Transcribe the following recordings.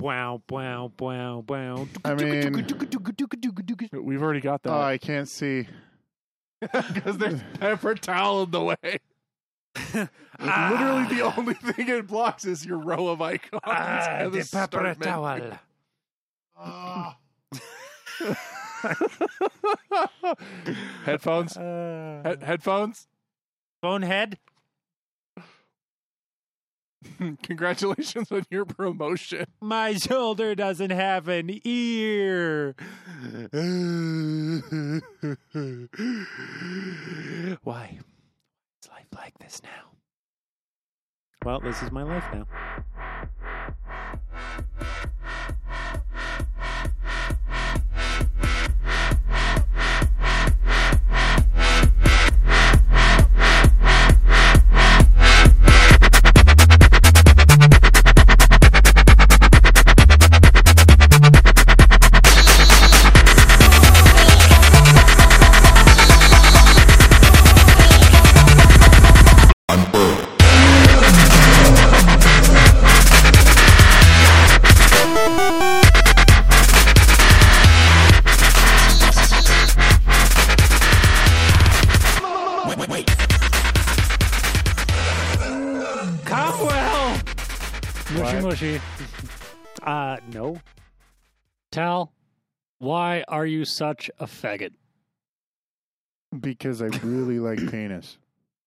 Wow, wow, wow, wow. I mean, We've already got that. oh, I can't see. Because there's a paper towel in the way. Literally, the only thing it blocks is your row of icons. Ah, the the paper towel. Oh. headphones. Uh, He- headphones. phone head. Congratulations on your promotion. My shoulder doesn't have an ear. Why? Is life like this now? Well, this is my life now. Mushy Uh, no. Tal, why are you such a faggot? because I really like penis.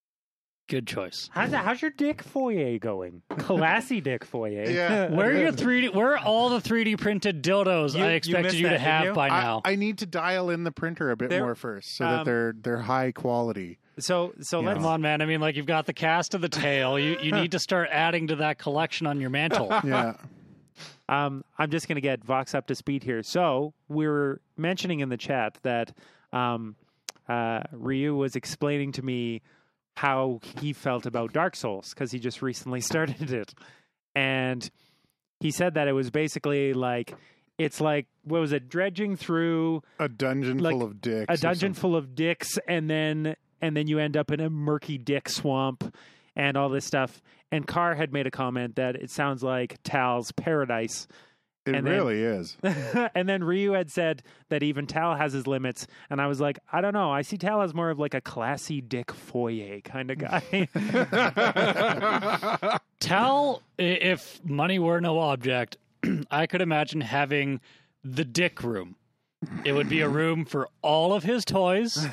Good choice. How's, that, how's your dick foyer going? Classy dick foyer. Yeah. Where are your 3D? Where are all the 3D printed dildos You- I you expected missed you, that, to didn't have you? by I, now? I need to dial in the printer a bit There- more first, so um, that they're they're high quality. So, so Yeah. let's Come on, man. I mean, like you've got the cast of the tale. You you need to start adding to that collection on your mantle. Yeah, Um, I'm just going to get Vox up to speed here. So we were mentioning in the chat that um, uh, Ryu was explaining to me how he felt about Dark Souls because he just recently started it, and he said that it was basically like it's like what was it dredging through a dungeon Like, full of dicks. a dungeon full of dicks and then and then you end up in a murky dick swamp and all this stuff. And Carr had made a comment that it sounds like Tal's paradise. It and then- really is. and then Ryu had said that even Tal has his limits. And I was like I don't know. I see Tal as more of like a classy dick foyer kind of guy. Tal, if money were no object, I could imagine having the dick room. It would be a room for all of his toys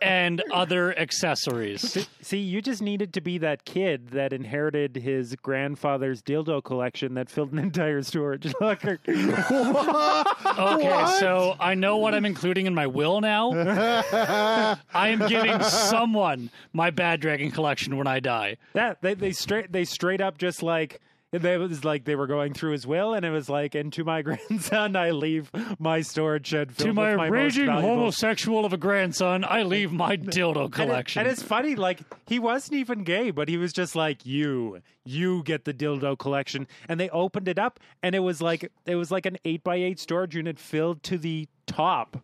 and other accessories. see you just needed to be that kid that inherited his grandfather's dildo collection that filled an entire storage locker Okay, so I know what I'm including in my will now. I am giving someone my Bad Dragon collection when I die. That they they straight they straight up just like they was like they were going through his will, and it was like, and to my grandson, I leave my storage shed filled To my, my raging homosexual of a grandson, I leave my dildo And, it- collection. and it's funny, like he wasn't even gay, but he was just like, "You, you get the dildo collection." And they opened it up, and it was like it was like an eight by eight storage unit filled to the top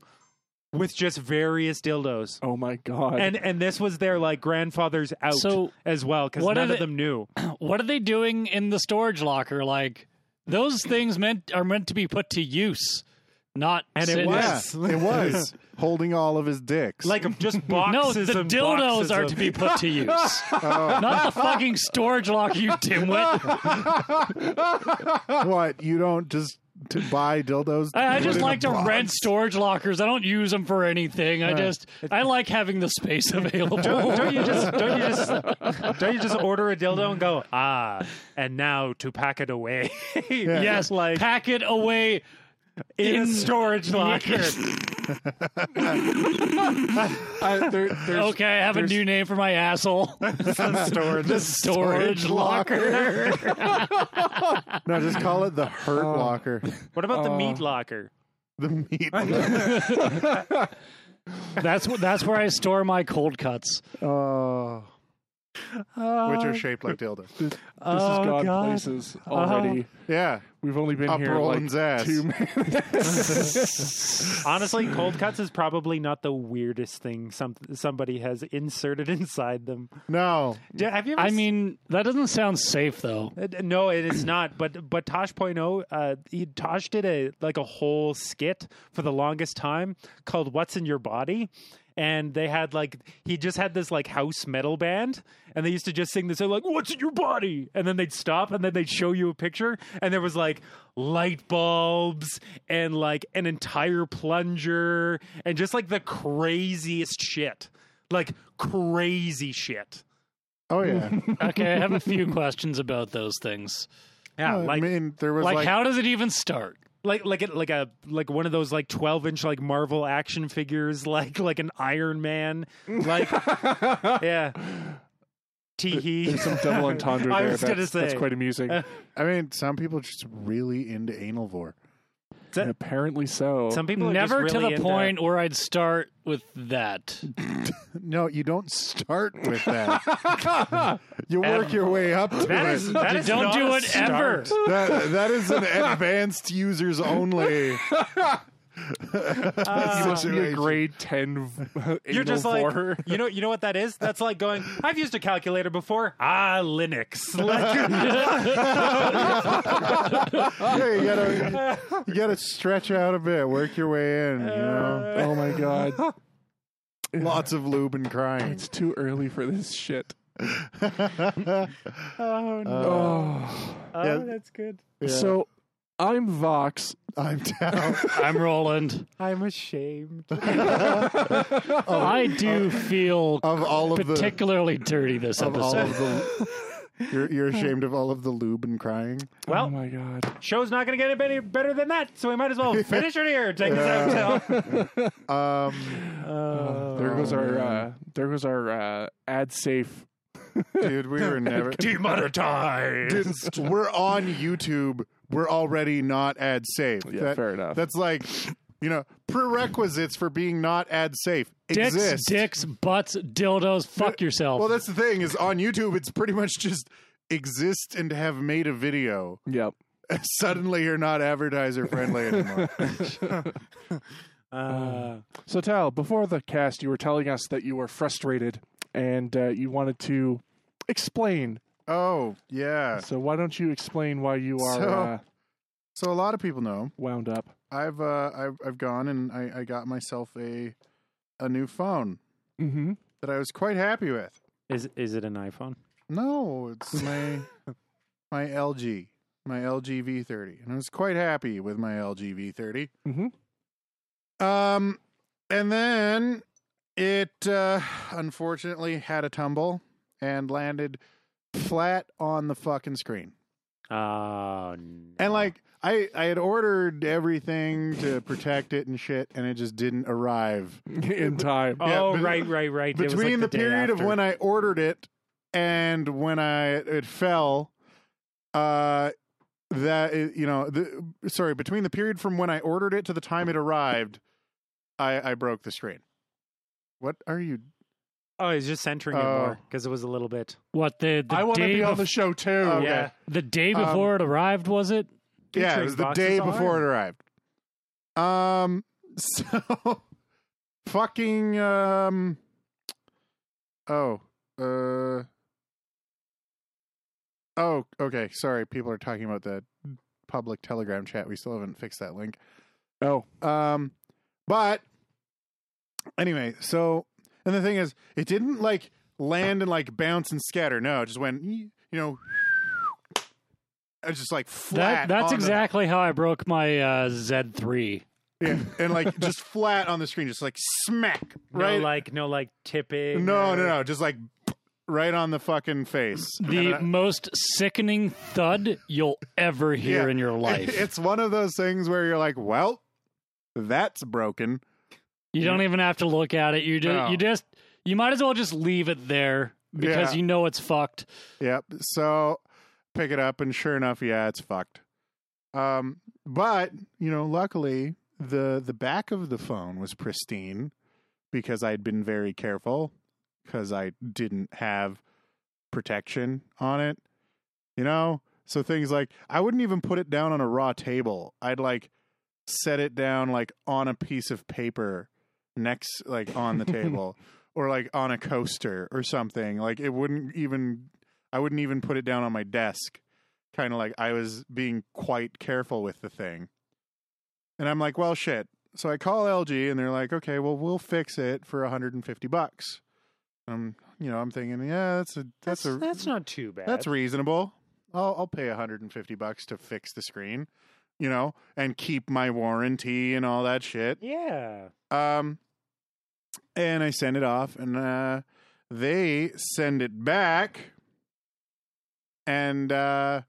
with just various dildos. Oh my god! And and this was their like grandfather's out So, as well because what none are of they- them knew. what are they doing in the storage locker? Like those things meant are meant to be put to use, not And it sit- was. Yeah, it was holding all of his dicks. Like just boxes. No, boxes the and dildos boxes are of- to be put to use, Oh, not the fucking storage locker. You dimwit! what? You don't just to buy dildos? I, I just like to box? rent storage lockers. I don't use them for anything. I just I like having the space available. don't, don't you just don't you just don't you just order a dildo and go ah and now to pack it away Yes, like pack it away in, a storage locker I, there, Okay, I have a new name for my asshole. storage the storage locker. No, just call it the hurt oh. locker. what about the Oh. meat locker The meat. That's wh- that's where I store my cold cuts. oh, which are shaped like dildos. This, this Oh, has gone God. places already. Yeah, We've only been up here like Roland's ass. two minutes. Honestly, cold cuts is probably not the weirdest thing some somebody has inserted inside them. No, Yeah, Have you ever I s- mean, that doesn't sound safe though. Uh, No, it is not. But but Tosh.0, uh, he, Tosh did a like a whole skit for the longest time called "What's in Your Body," and they had like he just had this like house metal band, and they used to just sing this like "What's in your body," and then they'd stop, and then they'd show you a picture, and there was like light bulbs and like an entire plunger and just like the craziest shit, like crazy shit. oh yeah. Okay, I have a few questions about those things. Yeah, I like mean, there was Like, like, how does it even start? Like like it, like a like one of those like 12 inch like marvel action figures like like an iron man like yeah tee hee There's some double entendre I there. was that's, gonna that's say. quite amusing. Uh, I mean, some people are just really into anal vore. And apparently so. some people are Never just to really the into- point where I'd start with that. No, you don't start with that. you work your way up to that it. is that is Don't not do a it ever. start. that, that is an advanced users only. you uh, must be a grade 10 You're uh, just anal like vore. you know you know what that is that's like going I've used a calculator before ah Linux like yeah, you gotta you gotta stretch out a bit, work your way in. You know, uh, Oh my god. lots of lube and crying. It's too early for this shit. oh no Oh. oh, yeah. that's good So I'm Vox. I'm down. I'm Roland. I'm ashamed I do feel Of all of the particularly dirty this of all episode. of the, you're you're ashamed of all of the lube and crying. well oh my god. show's not going to get any better than that, so we might as well finish it here. Take us out. Till. Um, There goes Oh, our uh, there goes our uh, ad safe. dude, we were never. Demonetized. We're on YouTube. We're already not ad safe. Yeah, That- fair enough. That's like, you know, prerequisites for being not ad safe Dicks, exist. dicks, butts, dildos. Fuck yourself. Well, that's the thing is on YouTube, it's pretty much just exist and have made a video. Yep. Suddenly, you're not advertiser friendly anymore. Uh, So Tal, before the cast, you were telling us that you were frustrated and uh, you wanted to explain. Oh yeah. So why don't you explain why you are So- uh, So a lot of people know wound up? I've uh, I've I've gone and I, I got myself a a new phone Mm-hmm. that I was quite happy with. is is it an iPhone? No, it's my my LG, my LG V30, and I was quite happy with my LG V30. Mm-hmm. Um, and then it uh, unfortunately had a tumble and landed flat on the fucking screen. Oh, no. And like I I had ordered everything to protect it and shit, and it just didn't arrive. In time. oh, but- right, right, right. Between like, the, day period of when I ordered it and when I it fell, uh, that it- you know, the sorry, between the period from when I ordered it to the time it arrived, I I broke the screen. What are you? Oh, he's just centering it Oh. more because it was a little bit. what the, the I want to day be on bef- the show too. Okay. Yeah, the day Um, before it arrived? Was it? yeah, it was the day before it arrived. Um, so fucking um. Oh, uh. Oh, okay. Sorry, people are talking about the public Telegram chat. We still haven't fixed that link. Oh, Um, but anyway, so and the thing is, it didn't like land and like bounce and scatter. No, it just went, you know, it's just like flat. That, that's on the- exactly how I broke my uh, Z3. yeah, and like just flat on the screen, just like smack right. No, like no, like tipping. no, or- no, no, just like right on the fucking face. The I- most sickening thud you'll ever hear Yeah. in your life. It's one of those things where you're like, well, that's broken. You don't even have to look at it. You just, No. you just, you might as well just leave it there because Yeah. you know it's fucked. Yep. So pick it up, and sure enough, yeah, it's fucked. Um, but you know, luckily the the back of the phone was pristine because I'd been very careful because I didn't have protection on it. You know? So things like I wouldn't even put it down on a raw table. I'd like set it down like on a piece of paper next like on the table or like on a coaster or something. Like it wouldn't even I wouldn't even put it down on my desk. Kind of like I was being quite careful with the thing. And I'm like, well, shit. So I call LG and they're like, okay, well, we'll fix it for 150 bucks. Um, you know, I'm thinking, yeah, that's a that's, That's a that's not too bad. that's reasonable. I'll I'll pay 150 bucks to fix the screen, you know, and keep my warranty and all that shit. yeah. Um, and I send it off, and uh, they send it back, and uh,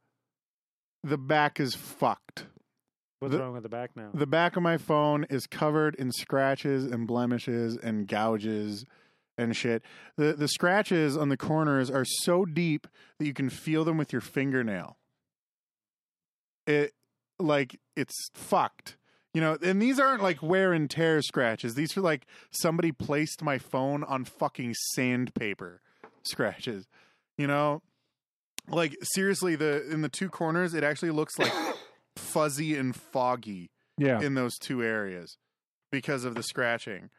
the back is fucked. What's The- wrong with the back now? The back of my phone is covered in scratches and blemishes and gouges and shit. The the scratches on the corners are so deep that you can feel them with your fingernail. It like it's fucked. You know, and these aren't like wear and tear scratches. These are like somebody placed my phone on fucking sandpaper scratches. You know? Like seriously, the in the two corners it actually looks like fuzzy and foggy Yeah. in those two areas because of the scratching.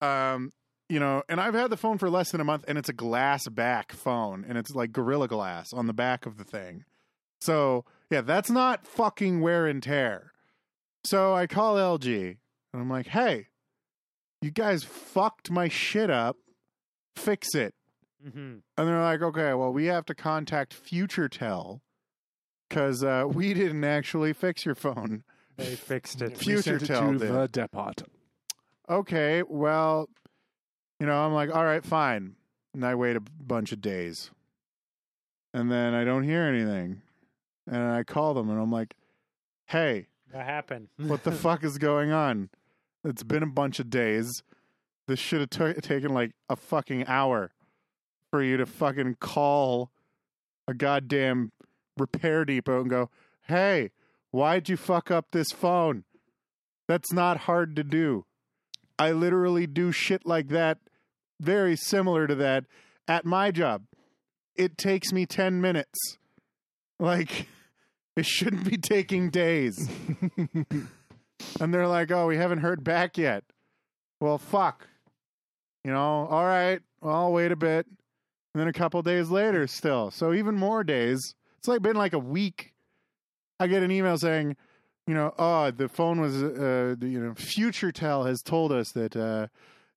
Um, you know, and I've had the phone for less than a month and it's a glass back phone and it's like gorilla glass on the back of the thing. So, yeah, that's not fucking wear and tear. So I call LG and I'm like, "Hey, you guys fucked my shit up. Fix it." hmm And they're like, "Okay, well, we have to contact FutureTel cuz uh, we didn't actually fix your phone." They fixed it. We sent it FutureTel to did. the depot. okay, well, you know, I'm like, all right, fine. And I wait a bunch of days. And then I don't hear anything. And I call them and I'm like, hey, What happened? what the fuck is going on? It's been a bunch of days. This should have ta taken like a fucking hour for you to fucking call a goddamn repair depot and go, hey, why'd you fuck up this phone? That's not hard to do. I literally do shit like that, very similar to that, at my job. It takes me 10 minutes. Like, it shouldn't be taking days. and they're like, oh, we haven't heard back yet. Well, fuck. You know, all right, well, I'll wait a bit. And then a couple days later, still. So even more days. It's like been like a week. I get an email saying, you know, oh, the phone was, uh, you know, FutureTel has told us that uh,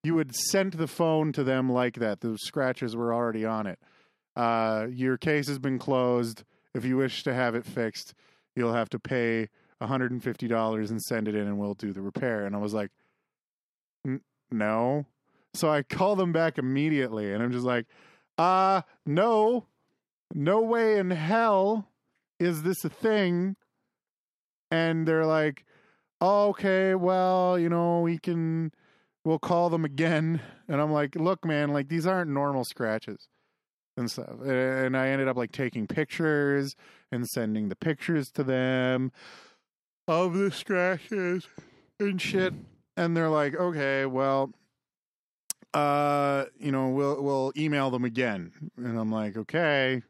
you had sent the phone to them like that. The scratches were already on it. Uh, your case has been closed. If you wish to have it fixed, you'll have to pay $150 and send it in, and we'll do the repair. And I was like, "N- no. So I call them back immediately, and I'm just like, uh, no, no way in hell is this a thing. And they're like, oh, okay, well, you know, we can, we'll call them again. And I'm like, look, man, like these aren't normal scratches and stuff. And I ended up like taking pictures and sending the pictures to them of the scratches and shit. And they're like, okay, well, uh, you know, we'll we'll email them again. And I'm like, okay,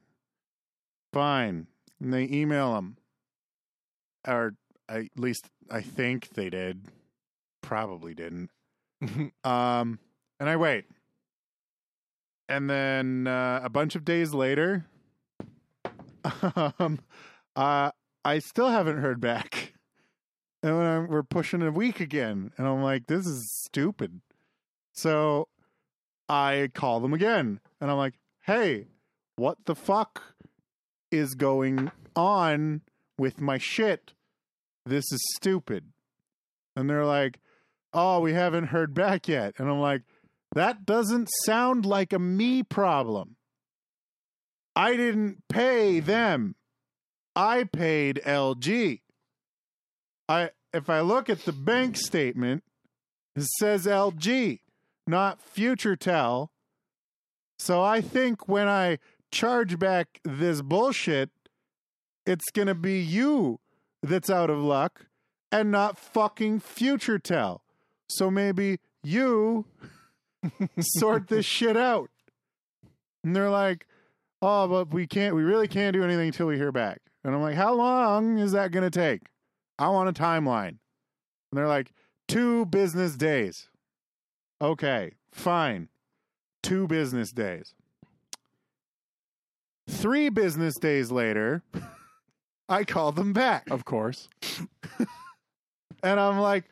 fine. And they email them, or at least I think they did. Probably didn't. Um, and I wait. And then uh, a bunch of days later, um, uh, I still haven't heard back. And I'm, we're pushing a week again, and I'm like, this is stupid. So I call them again, and I'm like, hey, what the fuck is going on with my shit? This is stupid. And they're like, oh, we haven't heard back yet. And I'm like, that doesn't sound like a me problem. I didn't pay them. I paid LG. I if I look at the bank statement, it says LG, not FutureTel. So I think when I charge back this bullshit, it's going to be you that's out of luck and not fucking FutureTel. So maybe you sort this shit out. And they're like, oh, but we can't, we really can't do anything until we hear back. And I'm like, how long is that going to take? I want a timeline. And they're like, two business days. Okay, fine. Two business days. Three business days later, I call them back. Of course. And I'm like,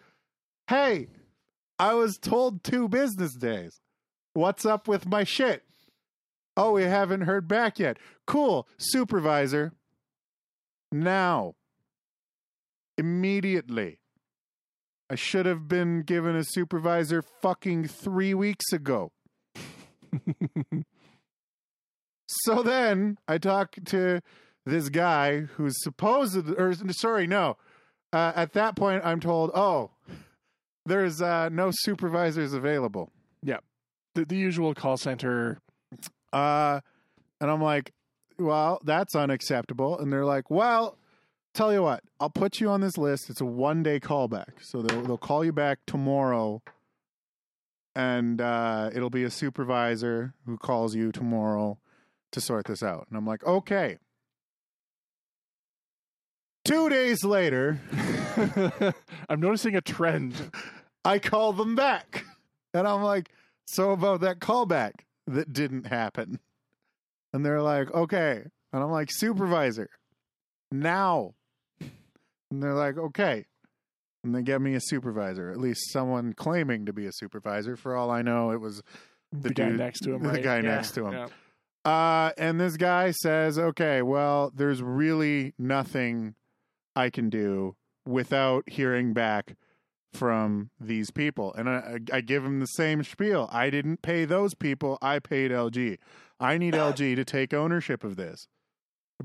hey, I was told two business days. What's up with my shit? Oh, we haven't heard back yet. Cool. Supervisor. Now. Immediately. I should have been given a supervisor fucking three weeks ago. so then I talk to this guy who's supposed, or sorry, no. Uh, at that point, I'm told, oh, there's uh, no supervisors available. The, the usual call center. Uh, and I'm like, well, that's unacceptable. And they're like, well, tell you what, I'll put you on this list. It's a one day callback. So they'll, they'll call you back tomorrow. And uh, it'll be a supervisor who calls you tomorrow to sort this out. And I'm like, okay. Two days later, I'm noticing a trend. I call them back. And I'm like, so about that callback that didn't happen. And they're like, okay. And I'm like, supervisor, now. And they're like, okay. And they get me a supervisor, at least someone claiming to be a supervisor. For all I know, it was The, The guy dude- next to him, the right? guy Yeah, next to him. yeah. Uh, and this guy says, okay, well, there's really nothing I can do without hearing back from these people. And I, I give him the same spiel. I didn't pay those people. I paid LG. I need LG to take ownership of this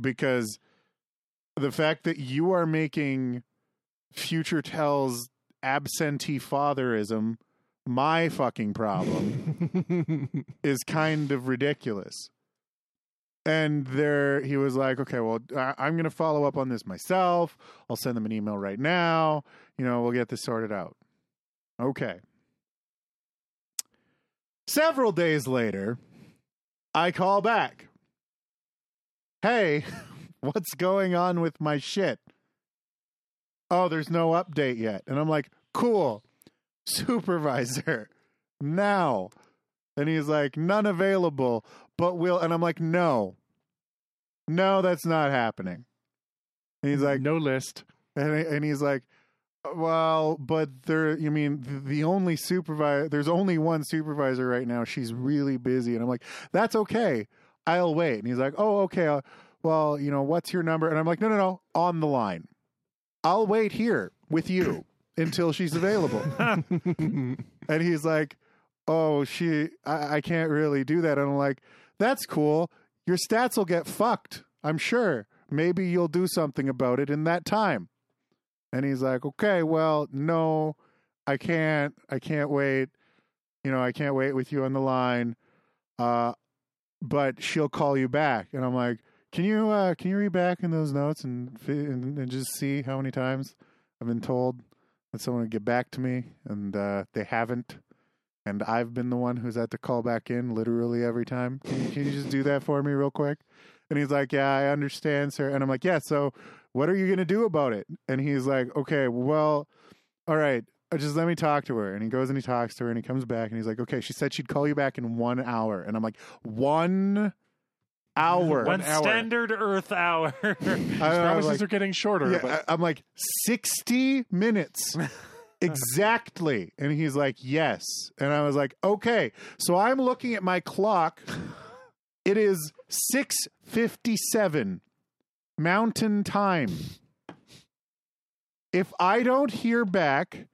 because the fact that you are making FutureTel's absentee fatherism my fucking problem is kind of ridiculous. And there, he was like, okay, well, I- I'm going to follow up on this myself. I'll send them an email right now. You know, we'll get this sorted out. Okay. Several days later, I call back. Hey, what's going on with my shit? Oh, there's no update yet. And I'm like, cool, supervisor, now. And he's like, none available, but we'll. And I'm like, no, no, that's not happening. And he's like, no list. and, and he's like, well, but there, you mean the only supervisor, there's only one supervisor right now. She's really busy. And I'm like, that's okay. I'll wait. And he's like, oh, okay. Uh, well, you know, what's your number? And I'm like, no, no, no, on the line. I'll wait here with you until she's available. and he's like, "Oh, she, I, I can't really do that." And I'm like, "That's cool. Your stats will get fucked. I'm sure. Maybe you'll do something about it in that time." And he's like, "Okay, well, no, I can't. I can't wait. You know, I can't wait with you on the line. Uh, but she'll call you back." And I'm like, "Can you, uh, can you read back in those notes and and, and just see how many times I've been told that someone would get back to me and uh, they haven't?" And I've been the one who's had to call back in literally every time. Can you, can you just do that for me real quick? And he's like, Yeah, I understand, sir. And I'm like, Yeah, so what are you going to do about it? And he's like, Okay, well, all right, uh, just let me talk to her. And he goes and he talks to her and he comes back and he's like, Okay, she said she'd call you back in one hour. And I'm like, One hour. One hour. standard Earth hour. I- I Promises like, are getting shorter. yeah, but I'm like, 60 minutes. Uh-huh. exactly. And he's like, yes. And I was like, okay. So I'm looking at my clock. It is 657 mountain time. If I don't hear back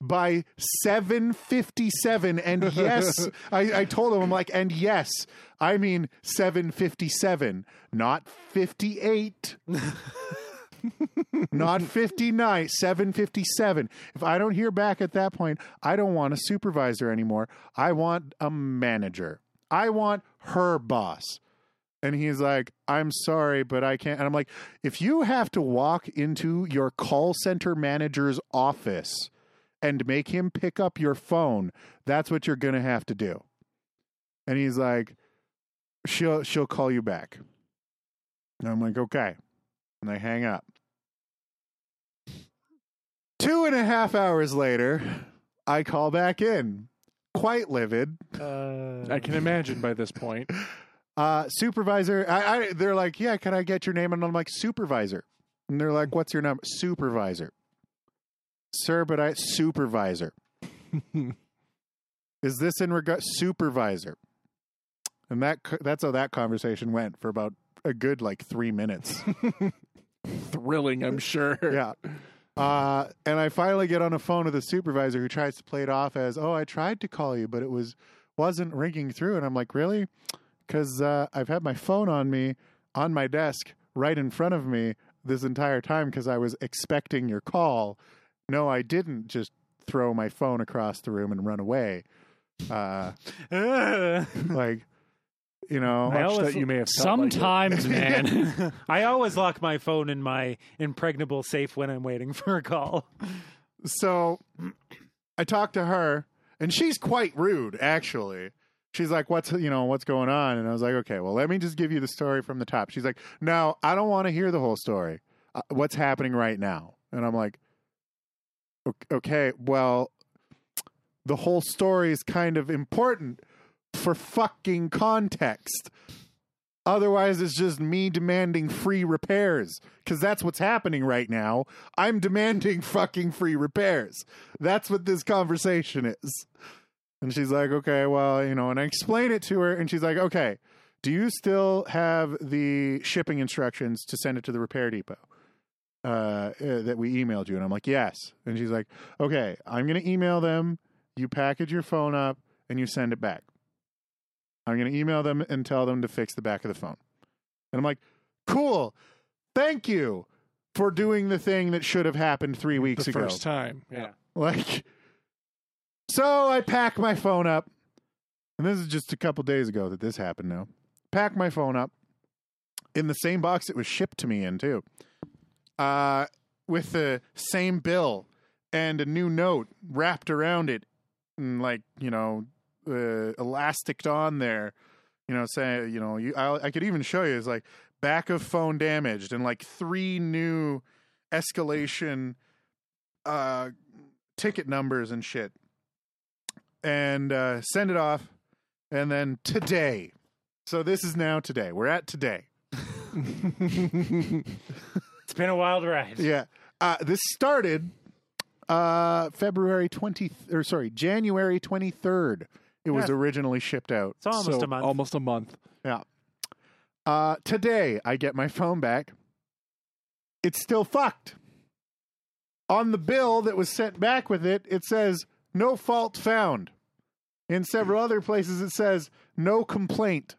by 757 and yes I, I told him i'm like and yes i mean 757 not 58 not 59 757 if i don't hear back at that point i don't want a supervisor anymore i want a manager i want her boss and he's like i'm sorry but i can't and i'm like if you have to walk into your call center manager's office and make him pick up your phone that's what you're going to have to do and he's like she'll she'll call you back. And I'm like, okay. And I hang up. Two and a half hours later, I call back in, quite livid. Uh, I can imagine by this point. Uh, supervisor, I, I, they're like, yeah, can I get your name? And I'm like, supervisor. And they're like, what's your number? Supervisor. Sir, but I, supervisor. Is this in regard, supervisor? And that that's how that conversation went for about a good like three minutes. Thrilling, I'm sure. yeah. Uh, and I finally get on the phone with the supervisor who tries to play it off as, "Oh, I tried to call you, but it was wasn't ringing through." And I'm like, "Really?" Because uh, I've had my phone on me on my desk right in front of me this entire time because I was expecting your call. No, I didn't just throw my phone across the room and run away. Uh, like, you know, I Much always- that you may have felt like it. Sometimes, man. I always lock my phone in my impregnable safe when I'm waiting for a call. so I talked to her, and she's quite rude, actually. She's like, "What's you know what's going on?" And I was like, "Okay, well, let me just give you the story from the top." She's like, "No, I don't want to hear the whole story. Uh, what's happening right now?" And I'm like, "Ok- "Okay, well, the whole story is kind of important for fucking context." Otherwise, it's just me demanding free repairs because that's what's happening right now. I'm demanding fucking free repairs. That's what this conversation is. And she's like, okay, well, you know, and I explain it to her, and she's like, okay, do you still have the shipping instructions to send it to the repair depot uh, uh, that we emailed you? And I'm like, yes. And she's like, okay, I'm going to email them. You package your phone up and you send it back. I'm going to email them and tell them to fix the back of the phone. And I'm like, cool. Thank you for doing the thing that should have happened three weeks the ago. first time. Yeah. Like, so I pack my phone up, and this is just a couple days ago that this happened now. Pack my phone up in the same box it was shipped to me in, too, uh, with the same bill and a new note wrapped around it, and like, you know, uh, elasticed on there, you know, saying, you know, you, I, I could even show you, is like back of phone damaged, and like three new escalation uh ticket numbers and shit. And uh send it off. And then today. So this is now today. We're at today. It's been a wild ride. yeah. Uh this started uh february 20 or sorry january 23rd it was Yeah. originally shipped out. It's almost So, a month. Almost a month. yeah. Uh today i get my phone back. It's still fucked. On the bill that was sent back with it it says no fault found. In several other places it says no complaint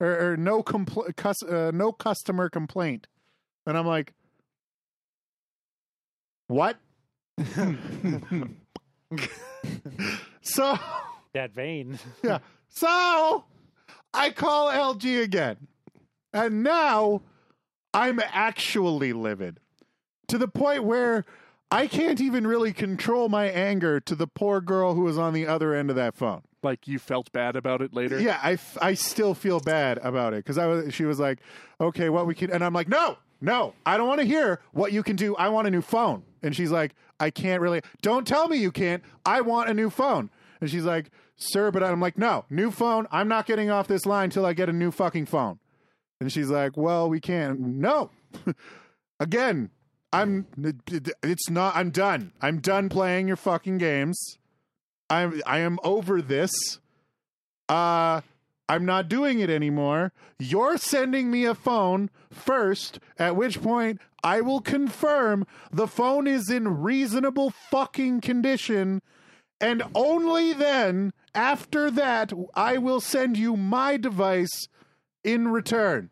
or, or no compl- cus- uh, no customer complaint. And i'm like what? So that vein. yeah. So I call LG again. And now I'm actually livid to the point where I can't even really control my anger to the poor girl who was on the other end of that phone. Like you felt bad about it later. Yeah, I, f- I still feel bad about it because I was she was like, okay, what we can, and I'm like, no, no, I don't want to hear what you can do. I want a new phone, and she's like, I can't really. Don't tell me you can't. I want a new phone, and she's like, sir, but I'm like, no, new phone. I'm not getting off this line till I get a new fucking phone, and she's like, well, we can't. No, again, I'm. It's not. I'm done. I'm done playing your fucking games. I'm. I am over this uh I'm not doing it anymore. You're sending me a phone first, at which point I will confirm the phone is in reasonable fucking condition. And only then, after that, I will send you my device in return.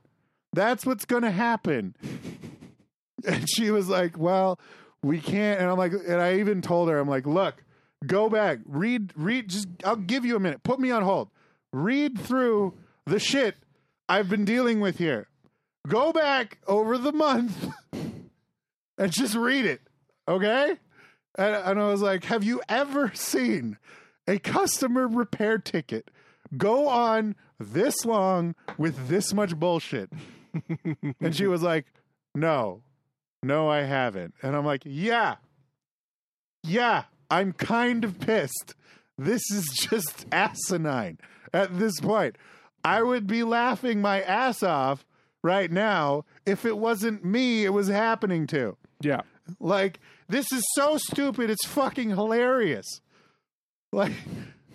That's what's going to happen. And she was like, Well, we can't. And I'm like, and I even told her, I'm like, Look, go back, read, read, just, I'll give you a minute. Put me on hold. Read through the shit I've been dealing with here. Go back over the month and just read it. Okay? And, and I was like, Have you ever seen a customer repair ticket go on this long with this much bullshit? and she was like, no, no, I haven't. And I'm like, yeah, yeah, I'm kind of pissed. This is just asinine at this point. I would be laughing my ass off right now if it wasn't me it was happening to. Yeah. Like, this is so stupid, it's fucking hilarious. Like,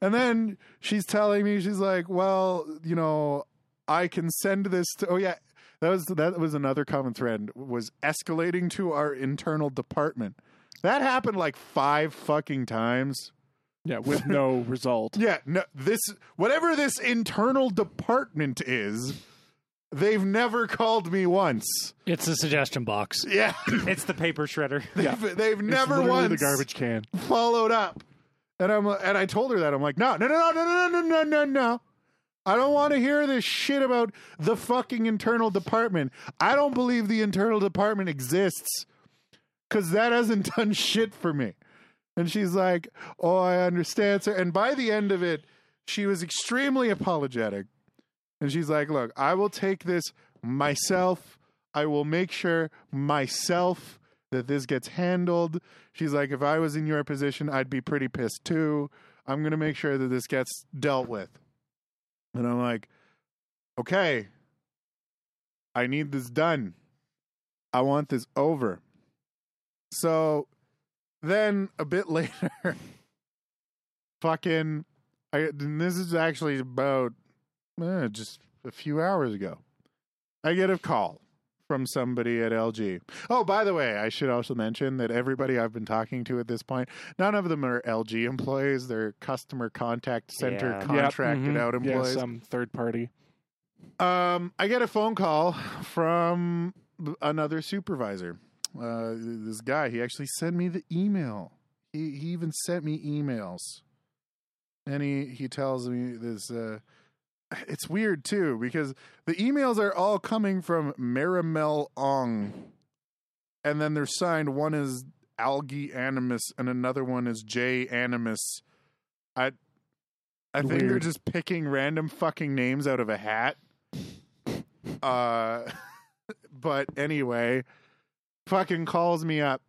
and then she's telling me, she's like, well, you know, I can send this to, oh, yeah. That was that was another common thread was escalating to our internal department. That happened like five fucking times. Yeah, with no result. Yeah, no, this whatever this internal department is, they've never called me once. It's a suggestion box. Yeah, It's the paper shredder. they've, they've never literally once the garbage can. followed up. And I'm and I told her that I'm like, no, no, no, no, no, no, no, no, no, no. I don't want to hear this shit about the fucking internal department. I don't believe the internal department exists because that hasn't done shit for me. And she's like, oh, I understand, sir. And by the end of it, she was extremely apologetic. And she's like, look, I will take this myself. I will make sure myself that this gets handled. She's like, if I was in your position, I'd be pretty pissed too. I'm going to make sure that this gets dealt with. And I'm like, okay, I need this done. I want this over. So then a bit later, fucking, I, this is actually about eh, just a few hours ago. I get a call from somebody at LG. Oh, by the way, I should also mention that everybody I've been talking to at this point, none of them are LG employees. They're customer contact center Yeah. Yep, contracted mhm. out employees. Yeah, some third party. Um, I get a phone call from another supervisor. Uh, this guy, he actually sent me the email. He he even sent me emails, and he he tells me this. Uh, it's weird too because the emails are all coming from Marimel Ong, and then they're signed. One is Algae Animus, and another one is J Animus. I I think they're just picking random fucking names out of a hat. Uh, but anyway, fucking calls me up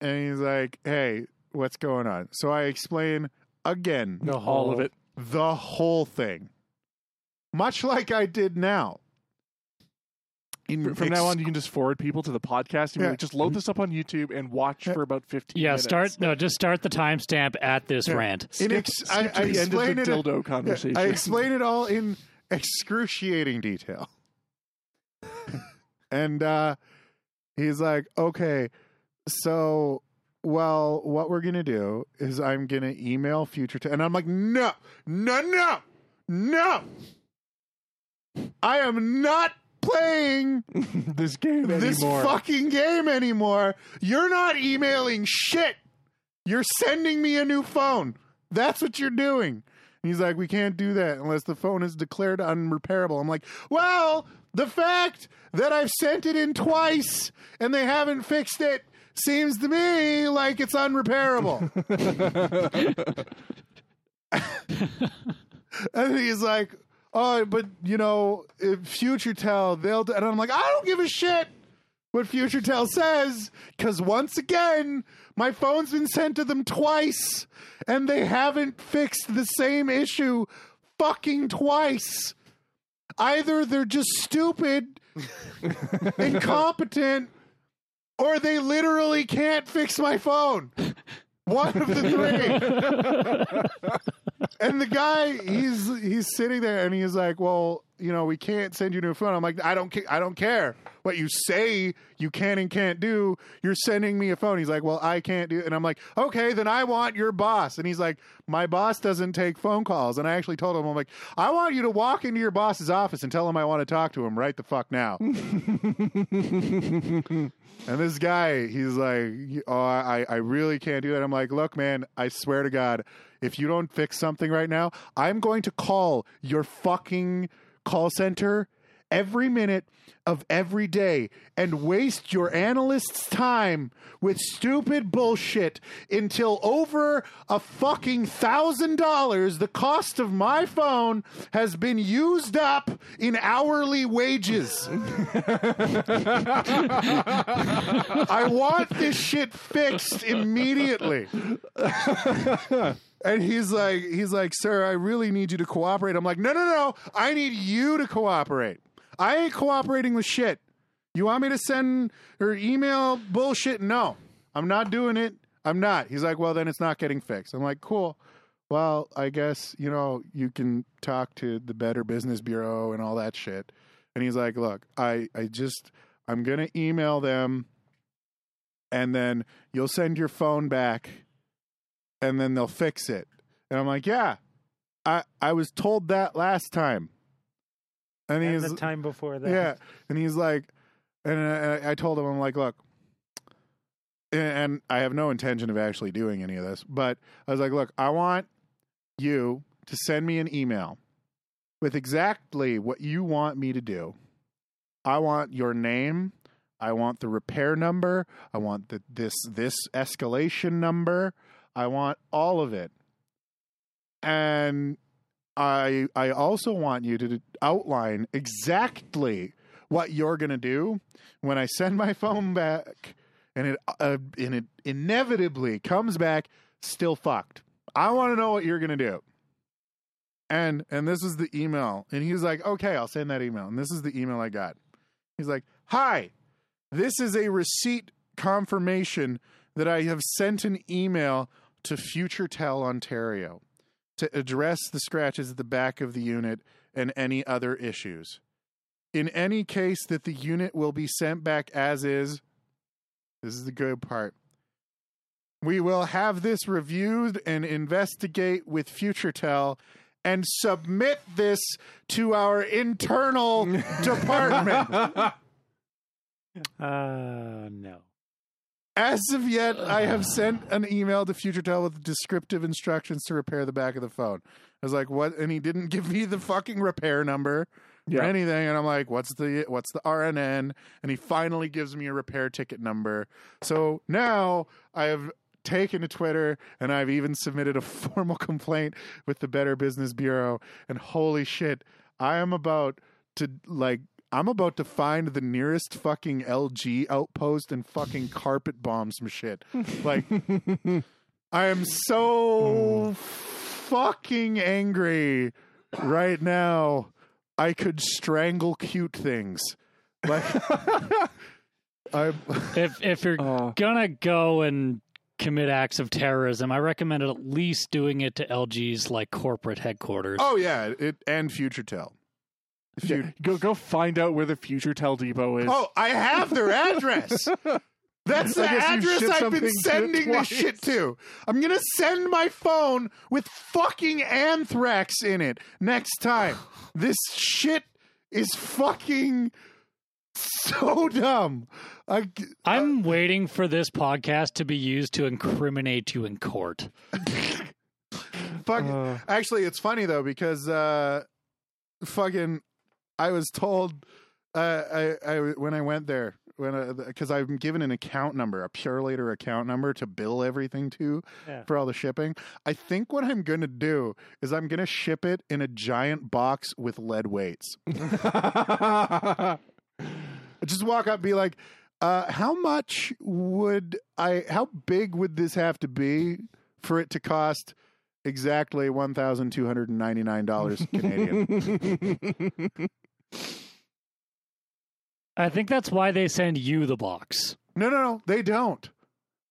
and he's like, "Hey, what's going on?" So I explain again The All of it. the whole thing, much like I did now. In From now on, you can just forward people to the podcast. And be Yeah. like, just load this up on YouTube and watch Yeah. for about 15 Yeah, minutes. start no, just start the timestamp at this Yeah. rant. in Skip, ex- skip I, to I the end explain of the it. dildo conversation. I explain it all in excruciating detail. and uh, he's like, okay, so, well, what we're going to do is I'm going to email Future. Te- and I'm like, no, no, no, no. I am not playing this game anymore this anymore. fucking game anymore. You're not emailing shit. You're sending me a new phone. That's what you're doing. And he's like, we can't do that unless the phone is declared unrepairable. I'm like, well, the fact that I've sent it in twice and they haven't fixed it seems to me like it's unrepairable. and he's like, oh, but you know, if FutureTel, they'll. Do, and I'm like, I don't give a shit what FutureTel says, because once again, my phone's been sent to them twice, and they haven't fixed the same issue fucking twice. Either they're just stupid, incompetent, or they literally can't fix my phone. One of the three. and the guy, he's he's sitting there and he's like, "Well, you know, we can't send you to a phone." I'm like, "I don't, ca- I don't care what you say you can and can't do. You're sending me a phone." He's like, "Well, I can't do," and I'm like, "Okay, then I want your boss." And he's like, "My boss doesn't take phone calls." And I actually told him, "I'm like, I want you to walk into your boss's office and tell him I want to talk to him right the fuck now." And this guy, he's like, "Oh, I, I really can't do that." I'm like, "Look, man, I swear to God, if you don't fix something right now, I'm going to call your fucking call center every minute of every day and waste your analyst's time with stupid bullshit until over a fucking thousand dollars the cost of my phone has been used up in hourly wages. I want this shit fixed immediately. And he's like, he's like, sir, I really need you to cooperate. I'm like, no, no, no, I need you to cooperate. I ain't cooperating with shit. You want me to send or email bullshit? No, I'm not doing it. I'm not. He's like, well, then it's not getting fixed. I'm like, cool. Well, I guess, you know, you can talk to the Better Business Bureau and all that shit. And he's like, look, I, I just, I'm going to email them and then you'll send your phone back and then they'll fix it. And I'm like, yeah, I, I was told that last time. And And he's, the time before that. yeah. And he's like, and I, I told him, I'm like, look, and- and I have no intention of actually doing any of this, but I was like, look, I want you to send me an email with exactly what you want me to do. I want your name. I want the repair number. I want the, this this escalation number. I want all of it. And I I also want you to outline exactly what you're going to do when I send my phone back and it uh, and it inevitably comes back still fucked. I want to know what you're going to do. And and this is the email. And he's like, "Okay, I'll send that email." And this is the email I got. He's like, "Hi. This is a receipt confirmation that I have sent an email to FutureTel Ontario to address the scratches at the back of the unit and any other issues. In any case that the unit will be sent back as is, this is the good part. We will have this reviewed and investigate with FutureTel and submit this to our internal department. Uh, no. As of yet, I have sent an email to FutureTel with descriptive instructions to repair the back of the phone. I was like, "What?" And he didn't give me the fucking repair number or anything. And I'm like, "What's the what's the RNN?" And he finally gives me a repair ticket number. So now I have taken to Twitter and I've even submitted a formal complaint with the Better Business Bureau. And holy shit, I am about to like I'm about to find the nearest fucking LG outpost and fucking carpet bomb some shit. Like I am so fucking angry right now. I could strangle cute things. Like I If if you're Uh, gonna go and commit acts of terrorism, I recommend at least doing it to LG's like corporate headquarters. Oh yeah, it and FutureTel. If you yeah, go go find out where the FutureTel Depot is. Oh, I have their address. That's the I address I've been something to it sending this shit to. I'm gonna send my phone with fucking anthrax in it next time. This shit is fucking so dumb. I, I'm waiting for this podcast to be used to incriminate you in court. fuck. Uh, Actually, it's funny though because uh, fucking, I was told uh, I, I when I went there when because I'm given an account number, a Purolator account number to bill everything to Yeah. for all the shipping. I think what I'm gonna do is I'm gonna ship it in a giant box with lead weights. Just walk up, and be like, uh, "How much would I? How big would this have to be for it to cost?" Exactly one thousand two hundred and ninety nine dollars Canadian. I think that's why they send you the box. No, no, no, they don't.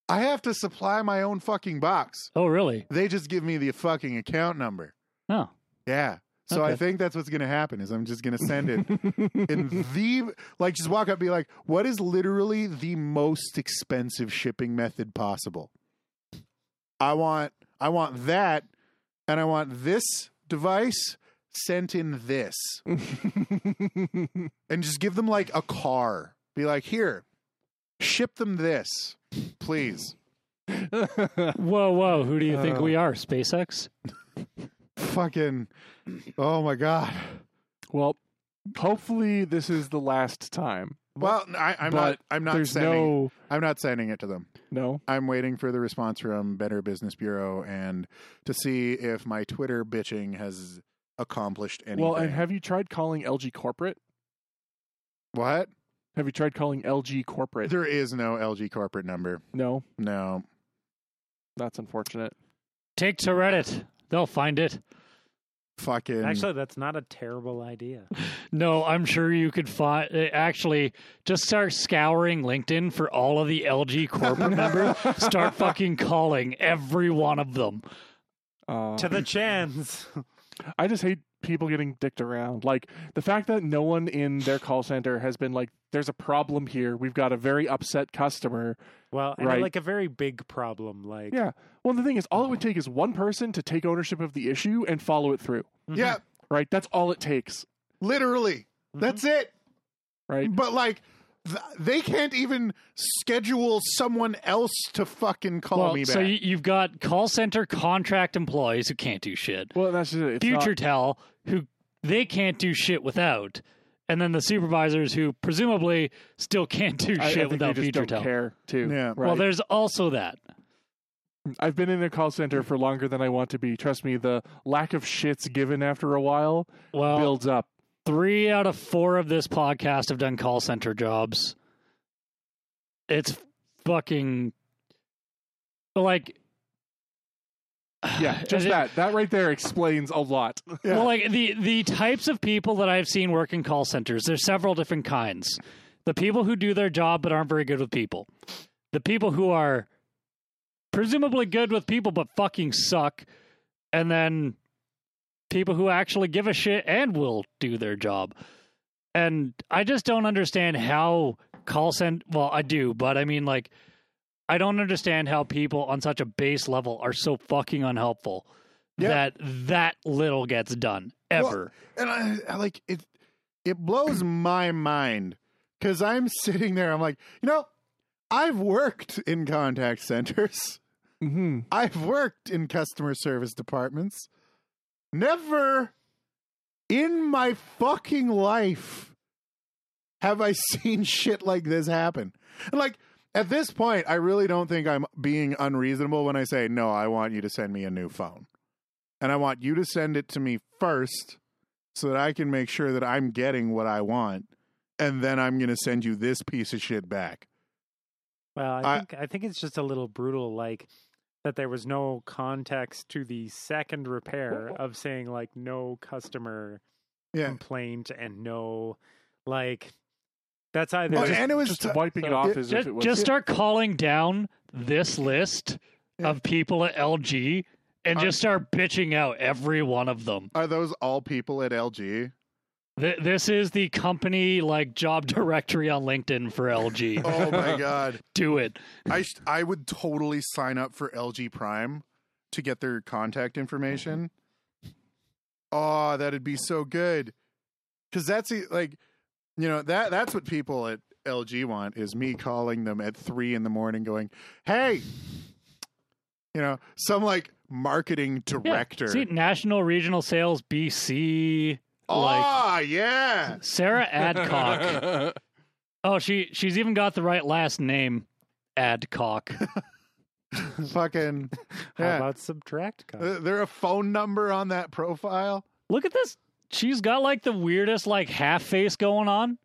I have to supply my own fucking box. Oh, really? They just give me the fucking account number. Oh, Yeah. So I think that's what's going to happen is I'm just going to send it in the like just walk up and be like, "What is literally the most expensive shipping method possible?" I want I want that and I want this device sent in this. and just give them like a car. Be like, "Here. Ship them this, please." whoa, whoa! Who do you think Uh. we are? SpaceX? Fucking Oh my god. well, Hopefully, this is the last time. Well, I, I'm But not. I'm not sending. no I'm not sending it to them. no. I'm waiting for the response from Better Business Bureau and to see if my Twitter bitching has accomplished anything. Well, and have you tried calling LG corporate? what? Have you tried calling LG corporate? There is no LG corporate number. No, No. that's unfortunate. Take to Reddit. They'll find it. Fucking. Actually, that's not a terrible idea. No, I'm sure you could find. Actually, just start scouring LinkedIn for all of the LG corporate members. Start fucking calling every one of them. Uh, to the chans. I just hate people getting dicked around. Like the fact that no one in their call center has been like, "There's a problem here. We've got a very upset customer." Well, and Right. like a very big problem. Like, Yeah. Well, the thing is, all it would take is one person to take ownership of the issue and follow it through. Mhm. yeah, Right. That's all it takes. literally. Mhm. That's it. Right. But like, th- they can't even schedule someone else to fucking call well, me back. so you, you've got call center contract employees who can't do shit. Well, that's just it. It's not- FutureTel who they can't do shit without, and then the supervisors who presumably still can't do I, I shit think without they just Future don't Tel. care too. Yeah. Right. Well, there's also that. I've been in a call center for longer than I want to be. Trust me, the lack of shits given after a while Well, builds up. Three out of four of this podcast have done call center jobs. It's fucking like Yeah, just it- that. That right there explains a lot. Yeah. Well, like the the types of people that I've seen work in call centers, there's several different kinds. The people who do their job but aren't very good with people. The people who are presumably good with people but fucking suck. And then people who actually give a shit and will do their job. And I just don't understand how call center well, I do, but I mean like I don't understand how people on such a base level are so fucking unhelpful Yeah. that that little gets done ever. and I, I like it. It blows my mind because I'm sitting there. I'm like, you know, I've worked in contact centers. hmm I've worked in customer service departments. Never in my fucking life have I seen shit like this happen. And like at this point, I really don't think I'm being unreasonable when I say, no, I want you to send me a new phone. And I want you to send it to me first so that I can make sure that I'm getting what I want. And then I'm going to send you this piece of shit back. Well, I, I- think I think it's just a little brutal, like that there was no context to the second repair of saying like no customer Yeah. complaint and no like that's either Oh, just, and it was Just t- wiping it off it- as just, if it was. just start calling down this list Yeah. of people at LG and Uh, just start bitching out every one of them. are those all people at LG? Th- this is the company like job directory on LinkedIn for LG. Oh my god. Do it. I sh- I would totally sign up for LG Prime to get their contact information. Oh, that'd be so good. Cuz that's like you know, that that's what people at LG want is me calling them at 3 in the morning going, "Hey, you know, some like marketing Yeah. director. See, National Regional Sales BC. Oh, yeah. Sarah Adcock. oh, she she's even got the right last name. Adcock. Fucking how yeah. about subtract cost? Uh, there a phone number on that profile? Look at this. She's got like the weirdest like half face going on.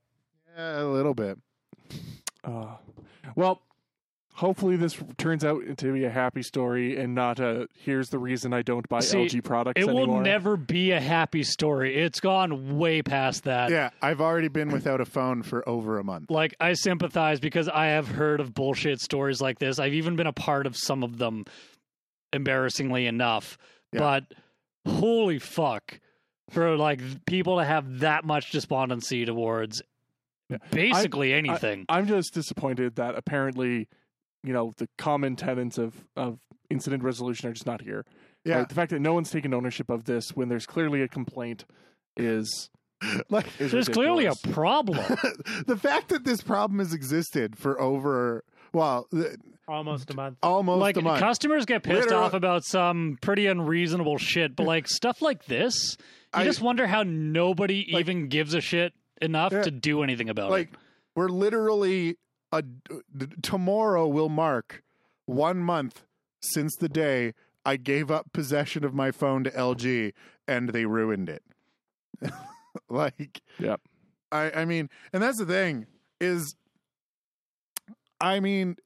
Yeah, a little bit. Uh, well, hopefully this turns out to be a happy story and not a here's the reason I don't buy See, LG products It anymore. will never be a happy story. It's gone way past that. Yeah, I've already been without a phone for over a month. Like I sympathize because I have heard of bullshit stories like this. I've even been a part of some of them embarrassingly enough. Yeah. But holy fuck for like people to have that much despondency towards Yeah. basically anything. I'm just disappointed that apparently, you know, the common tenets of, of incident resolution are just not here. Yeah, Right? The fact that no one's taken ownership of this when there's clearly a complaint is like is There's clearly a problem. the fact that this problem has existed for over well, th- Almost a month. almost like a month. customers get pissed Literal- off about some pretty unreasonable shit, but like stuff like this, you I- just wonder how nobody Like- even gives a shit enough Yeah. to do anything about like it. we're literally a tomorrow will mark one month since the day I gave up possession of my phone to LG and they ruined it. like, Yep. I I mean, and that's the thing is, I mean,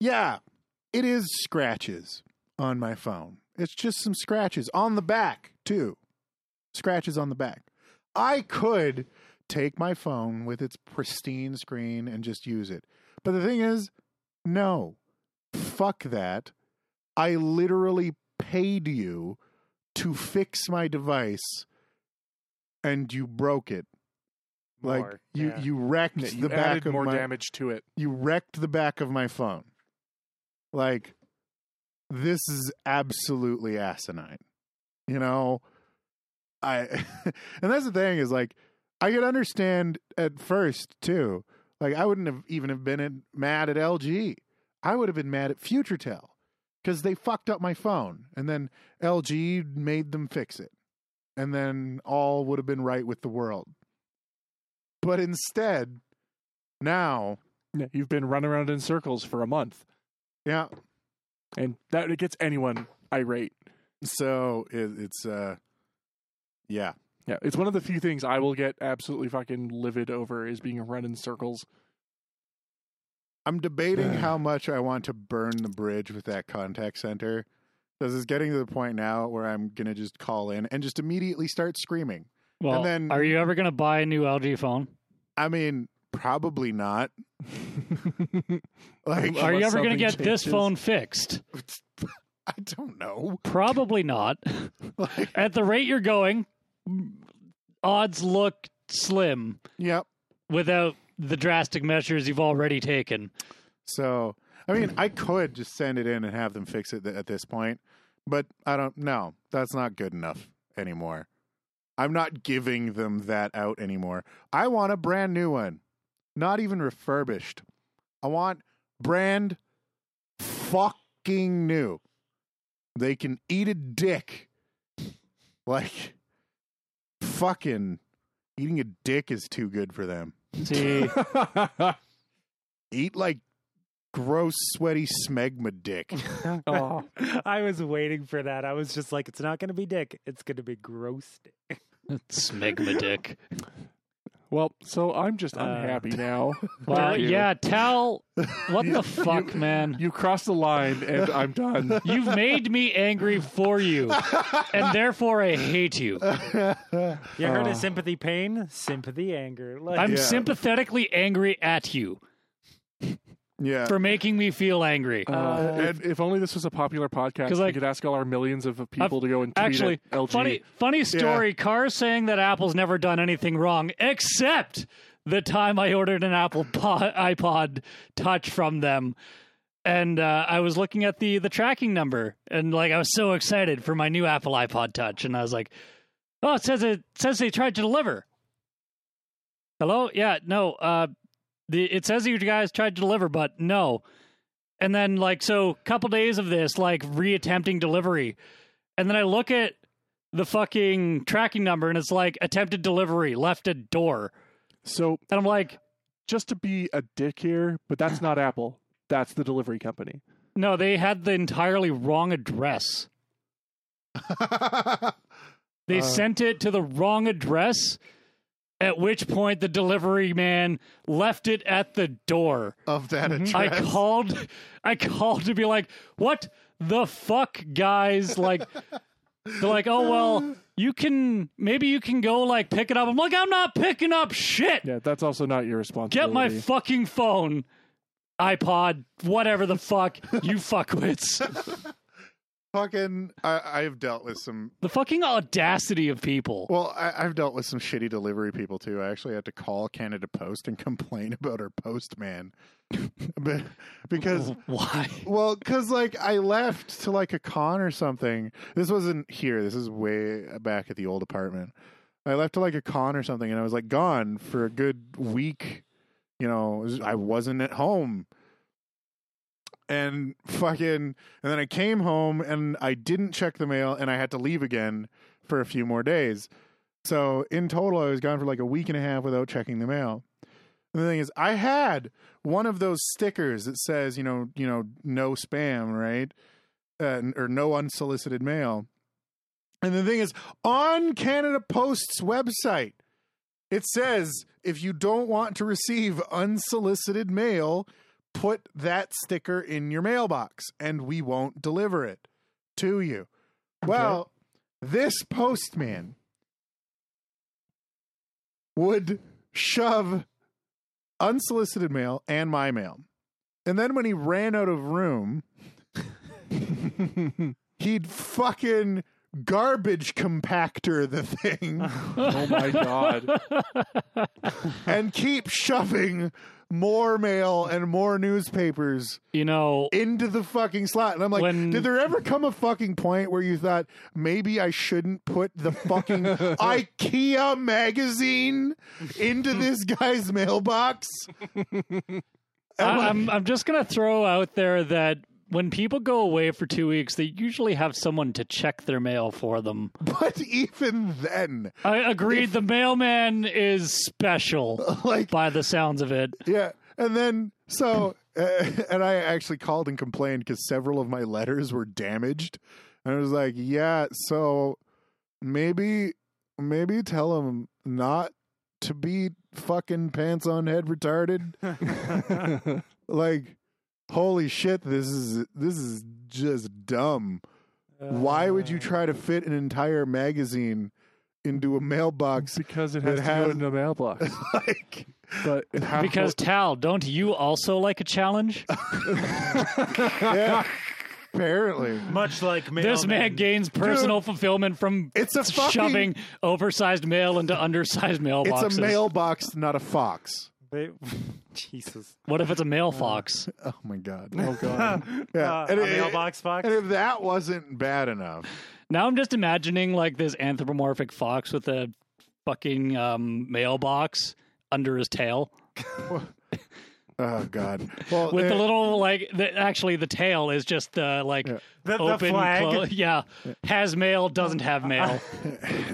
yeah, it is scratches on my phone. It's just some scratches on the back too, scratches on the back. I could take my phone with its pristine screen and just use it. But the thing is, no. Fuck that. I literally paid you to fix my device and you broke it. Like you yeah. you wrecked Yeah, you the back added of more my damage to it. you wrecked the back of my phone. Like this is absolutely asinine. You know, I and that's the thing is like I could understand at first too. Like I wouldn't have even have been mad at LG. I would have been mad at FutureTel because they fucked up my phone, and then LG made them fix it, and then all would have been right with the world. But instead, now, You've been running around in circles for a month, yeah. and that it gets anyone irate. So it, it's uh, yeah. Yeah, it's one of the few things I will get absolutely fucking livid over is being run in circles. I'm debating how much I want to burn the bridge with that contact center. Because it's getting to the point now where I'm gonna just call in and just immediately start screaming. Well, then- are you ever going to buy a new LG phone? I mean, probably not. Like, Are you ever going to something get this phone fixed? I don't know. Probably not. Like, At the rate you're going, odds look slim yep. without the drastic measures you've already taken. So, I mean, I could just send it in and have them fix it at this point, but I don't know. That's not good enough anymore. I'm not giving them that out anymore. I want a brand new one, not even refurbished. I want brand fucking new. They can eat a dick. Like, fucking eating a dick is too good for them. See, Eat like gross, sweaty smegma dick. oh, I was waiting for that. I was just like, it's not going to be dick. It's going to be gross dick. smegma dick. Well, so I'm just Uh, unhappy now. Well, you. yeah, tell what the fuck, you- man. You crossed the line, and I'm done. You've made me angry for you, and therefore I hate you. You heard Uh. of sympathy, pain, sympathy, anger. Like, I'm Yeah. sympathetically angry at you yeah. for making me feel angry. Uh, if, if only this was a popular podcast, 'Cause, we could ask all our millions of people to go and tweet Actually, at LG. funny, funny story. Carr's saying that Apple's never done anything wrong, except the time I ordered an Apple po- iPod Touch from them, and uh, I was looking at the the tracking number, and like I was so excited for my new Apple iPod Touch, and I was like, "Oh, it says it says they tried to deliver." Hello, yeah, no, uh, the it says you guys tried to deliver, but no. And then like so, couple days of this like reattempting delivery, and then I look at the fucking tracking number and it's like attempted delivery left a door. So, And I'm like, just to be a dick here, but that's not Apple. That's the delivery company. no, they had the entirely wrong address. They Uh. sent it to the wrong address, at which point the delivery man left it at the door. of that mm-hmm. address. I called I called to be like, "What the fuck, guys?" Like they're like, "Oh well, you can maybe you can go like pick it up." I'm like, "I'm not picking up shit. Yeah, that's also not your responsibility. Get my fucking phone, iPod, whatever the fuck, you fuckwits." fucking. I, I've dealt with some. The fucking audacity of people. Well, I, I've dealt with some shitty delivery people too. I actually had to call Canada Post and complain about our postman, but because Why? Well, because like I left to like a con or something. This wasn't here. This is way back at the old apartment. I left to like a con or something, and I was like gone for a good week. You know, I wasn't at home, and fucking and then I came home and I didn't check the mail and I had to leave again for a few more days. So in total I was gone for like a week and a half without checking the mail. And the thing is I had one of those stickers that says, you know, you know, no spam, right? Uh, or no unsolicited mail. And the thing is on Canada Post's website it says if you don't want to receive unsolicited mail, put that sticker in your mailbox and we won't deliver it to you. Well, this postman would shove unsolicited mail and my mail. And then when he ran out of room, he'd fucking garbage compactor the thing oh my god. and keep shoving more mail and more newspapers You know, into the fucking slot. And I'm like, When- did there ever come a fucking point where you thought maybe I shouldn't put the fucking IKEA magazine into this guy's mailbox? I, I'm I'm just gonna throw out there that when people go away for two weeks, they usually have someone to check their mail for them. But even then, I agreed. the mailman is special, like, by the sounds of it. yeah. And then, so, uh, and I actually called and complained because several of my letters were damaged. And I was like, yeah, so maybe, maybe tell him not to be fucking pants on head retarded. like, holy shit, this is, this is just dumb. Why would you uh, try to fit an entire magazine into a mailbox? because it That has to has- go in the mailbox. like, But it has Because Tal, don't you also like a challenge? yeah, apparently. Much like this man gains personal fulfillment from It's a fucking- shoving oversized mail into undersized mailboxes. It's a mailbox, not a fox. They, Jesus. What if it's a mail fox? Oh my god. oh god. Yeah. Uh, and, a it- mailbox box. and if that wasn't bad enough, Now I'm just imagining like this anthropomorphic fox with a fucking um, mailbox under his tail. oh god. Well, with uh, the little like the, actually the tail is just the like Yeah. The- the open flag. clo- yeah has mail doesn't have mail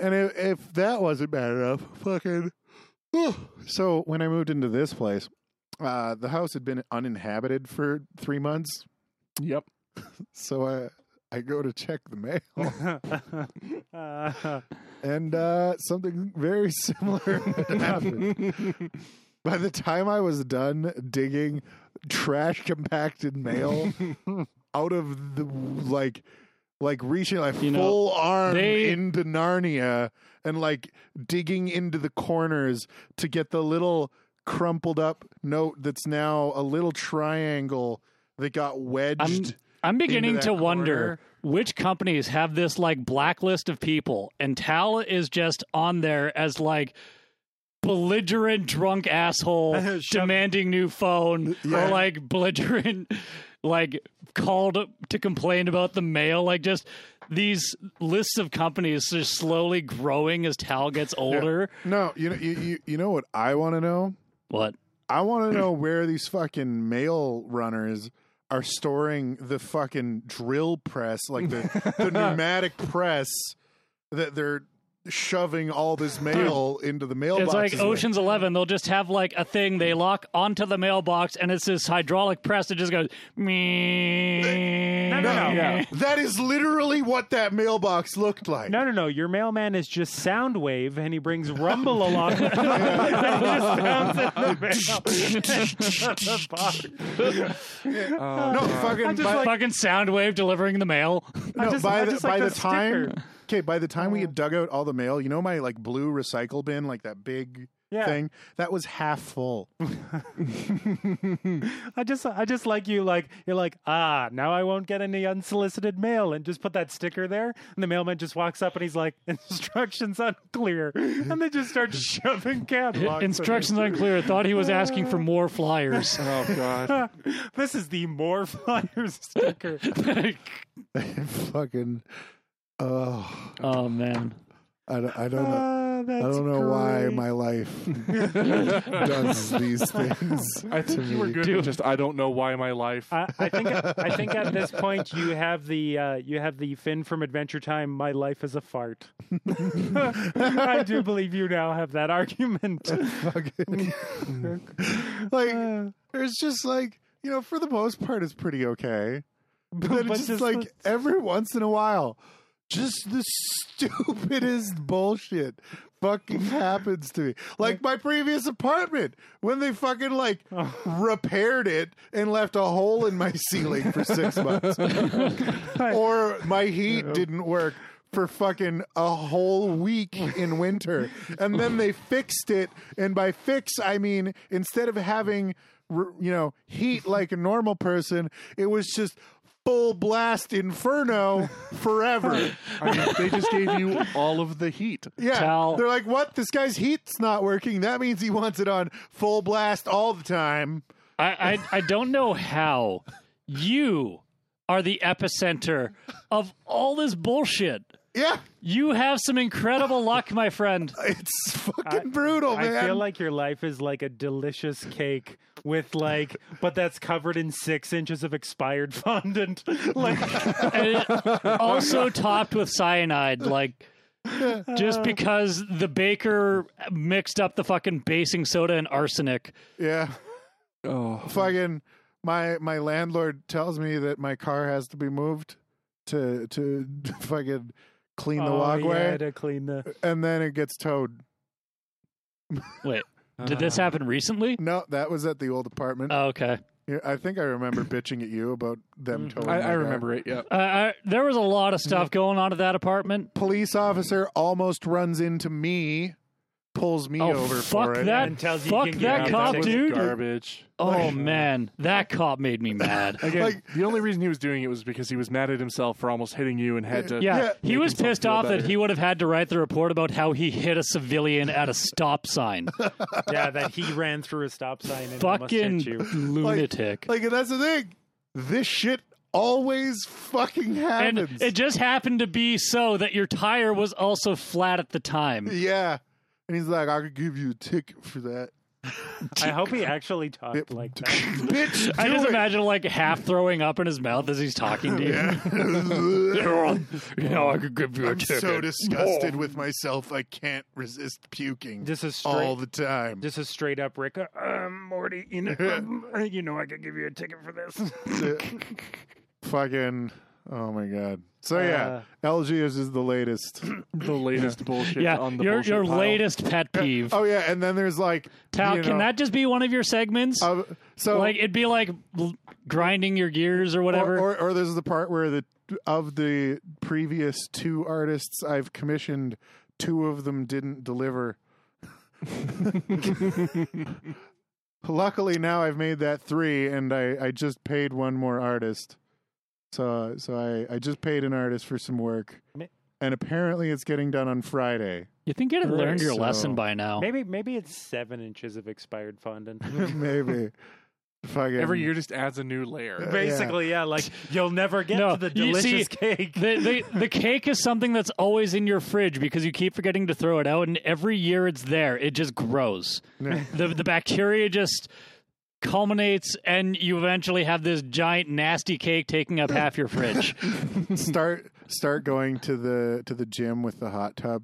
and if, if that wasn't bad enough, fucking. So when I moved into this place, uh, the house had been uninhabited for three months. Yep. So I I go to check the mail, Uh, and uh, something very similar happened. By the time I was done digging trash compacted mail out of the like like reaching like You know, full arm they- into Narnia and like digging into the corners to get the little crumpled up note that's now a little triangle that got wedged. i'm beginning that to wonder which companies have this like blacklist of people and tal is just on there as like belligerent drunk asshole demanding new phone Yeah. or like belligerent like called to complain about the mail like just these lists of companies just slowly growing as tal gets older no, you know you, you, you know what I want to know? what I want to know where these fucking mail runners are storing the fucking drill press, like the, the pneumatic press that they're shoving all this hmm. mail into the mailbox. It's like Ocean's Eleven. They'll just have like a thing they lock onto the mailbox, and it's this hydraulic press that just goes. Me. No, no, no. Yeah. That is literally what that mailbox looked like. no, no, no. Your mailman is just Soundwave, and he brings Rumble along. and he just pounds it in the mail. Oh, No, God. fucking I just by, like- Fucking Soundwave delivering the mail. no, just- by I the just by like the the time sticker. Okay, by the time we had dug out all the mail, you know my like blue recycle bin, like that big Yeah. thing, that was half full. I just, I just like you. Like you're like, ah, now I won't get any unsolicited mail, and just put that sticker there. And the mailman just walks up and he's like, instructions unclear, and they just start shoving catalogs. Instructions unclear. I thought he was asking for more flyers. Oh god. this is the more flyers sticker. fucking oh oh man. I, don't- I don't know. Ah, Oh, that's I don't know why my life does these things. I think you were good. with Just I don't know why my life. I, I think I think at this point you have the uh, you have the Finn from Adventure Time. My life is a fart. I do believe you now have that argument. Fucking- like, there's just like, you know, for the most part, it's pretty okay. But But it's just just like the- every once in a while, just the stupidest bullshit fucking happens to me. Like my previous apartment when they fucking like repaired it and left a hole in my ceiling for six months. or my heat didn't work for fucking a whole week in winter. And then they fixed it. And by fix, I mean, instead of having, r- you know, heat like a normal person, it was just full blast inferno forever. I mean, they just gave you all of the heat. Yeah. Tal- They're like, what? This guy's heat's not working. That means he wants it on full blast all the time. I, I I don't know how you are the epicenter of all this bullshit. Yeah. You have some incredible luck, my friend. It's fucking brutal, man. I feel like your life is like a delicious cake with like, but that's covered in six inches of expired fondant. Like, And it- also topped with cyanide, like just because the baker mixed up the fucking basing soda and arsenic. yeah. Oh, fucking my my landlord tells me that my car has to be moved to to fucking clean the oh, walkway yeah, to clean the. and then it gets towed. Wait, did this happen recently? No, that was at the old apartment. Oh, okay. Yeah, I think I remember bitching at you about them Mhm. towing. I, I remember it. Yeah. Uh, I, there was a lot of stuff going on at that apartment. Police officer almost runs into me, pulls me Oh, over fuck for it. that! And tells you fuck you can that get out cop, that dude! Garbage. Oh man, that cop made me mad. Again, Like- the only reason he was doing it was because he was mad at himself for almost hitting you and had to. Yeah, Yeah. he was pissed feel off that he would have had to write the report about how he hit a civilian at a stop sign. Yeah, that he ran through a stop sign and almost Fucking hit you. lunatic. Like that's the thing. This shit always fucking happens. and happens. it just happened to be so that your tire was also flat at the time. yeah. And he's like, I could give you a ticket for that. I hope he actually talked like that. Bitch, I just it. imagine like half throwing up in his mouth as he's talking to you. Yeah. you know, I could give you a I'm ticket. so disgusted with myself, I can't resist puking This is straight, all the time. This is straight up Rick. uh, Um, Morty, you know, um, you know, I could give you a ticket for this. Fucking, oh my god. So yeah, LG is, is the latest. The latest bullshit Yeah, on the your bullshit your pile. latest pet peeve. oh yeah, and then there's like, Tal, you can that just be one of your segments? uh, so like it'd be like l- grinding your gears or or, whatever. or or there's the part where the of the previous two artists I've commissioned, two of them didn't deliver. Luckily now I've made that three, and I, I just paid one more artist. So so I, I just paid an artist for some work, and apparently it's getting done on Friday. you think you'd have learned your So- lesson by now? maybe, maybe it's seven inches of expired fondant. Maybe. Fucking Every year just adds a new layer. Uh, Basically, yeah. Like you'll never get No, to the you delicious see, cake. the, the the cake is something that's always in your fridge because you keep forgetting to throw it out, and every year it's there. It just grows. the The bacteria just culminates, and you eventually have this giant nasty cake taking up half your fridge. start start going to the to the gym with the hot tub.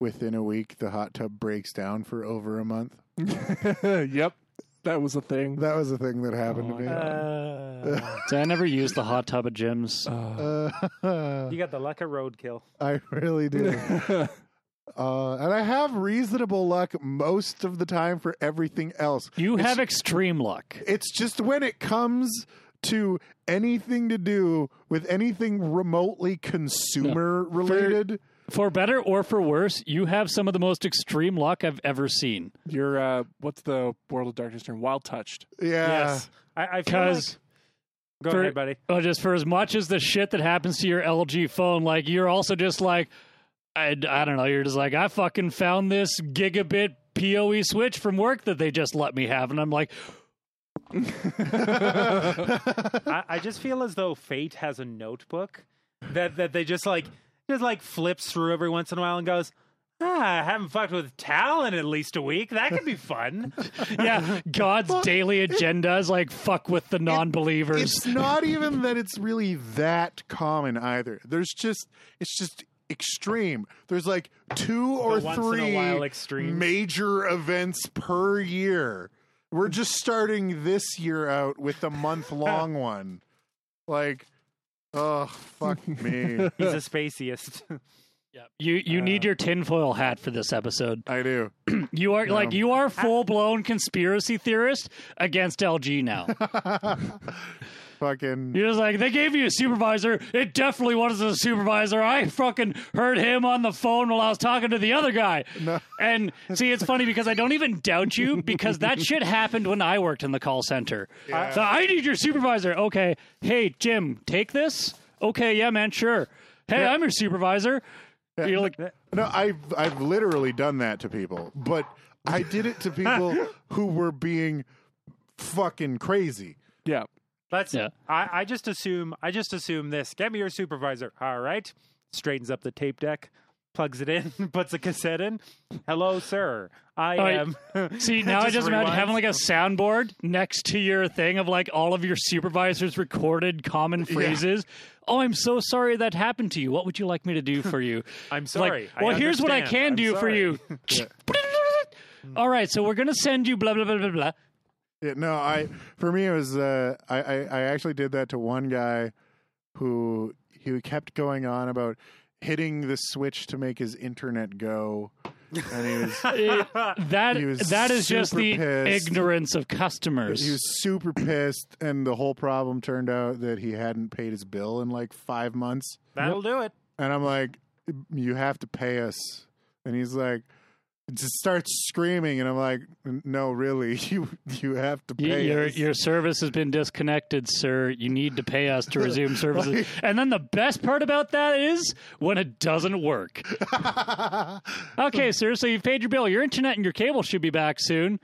Within a week, the hot tub breaks down for over a month. yep, that was a thing. That was a thing that happened Oh to me. Uh, so I never used the hot tub at gyms. Uh, you got the luck of roadkill. I really do. Uh, and I have reasonable luck most of the time for everything else. You It's- have extreme luck. It's just when it comes to anything to do with anything remotely consumer related. For better or for worse, you have some of the most extreme luck I've ever seen. You're uh, what's the World of Darkness term? Wild touched. Yeah. yes, I, I feel like. Because Go for- ahead, buddy. oh, just for as much as the shit that happens to your LG phone, like you're also just like, I, I don't know, you're just like, I fucking found this gigabit PoE switch from work that they just let me have. And I'm like, I, I just feel as though fate has a notebook that that they just like just like flips through every once in a while and goes, Ah, I haven't fucked with Tal in at least a week. That could be fun. Yeah, God's daily agenda is like fuck with the non-believers. It's not even that it's really that common either. There's just it's just extreme. There's like two or once in a three major events per year. We're just starting this year out with the month long one. Like, oh fuck me. He's a spaceist. Yeah. You you Uh, need your tinfoil hat for this episode. I do. You are like you are full blown conspiracy theorist against LG now. Fucking You're just like they gave you a supervisor. It definitely wasn't a supervisor. I fucking heard him on the phone while I was talking to the other guy. No. And see, it's funny because I don't even doubt you because that shit happened when I worked in the call center. Yeah. So I need your supervisor. Okay, hey Jim, take this. Okay, yeah, man, sure. Hey, I'm your supervisor. You're like, No, I've I've literally done that to people, but I did it to people who were being fucking crazy. Yeah. Let's. Yeah. I, I just assume. I just assume this. Get me your supervisor. All right. Straightens up the tape deck, plugs it in, puts a cassette in. Hello, sir. I Oh, am. See, now I just imagine having like a soundboard next to your thing of like all of your supervisors recorded common phrases. Oh, I'm so sorry that happened to you. What would you like me to do for you? I'm sorry. Like, well, here's what I can I'm do for you. all right, so we're gonna send you blah blah blah blah blah. Yeah, no, I for me it was uh, I, I I actually did that to one guy who he kept going on about hitting the switch to make his internet go, and he was It- that He was that is just the pissed. ignorance of customers. he was super pissed, and the whole problem turned out that he hadn't paid his bill in like five months, That'll do it. and I'm like, you have to pay us, and he's like. Just starts screaming, and I'm like, "No, really, you you have to pay your us." your service has been disconnected, sir. You need to pay us to resume services. Like- and then the best part about that is when it doesn't work. Okay, sir. So you've paid your bill. Your internet and your cable should be back soon.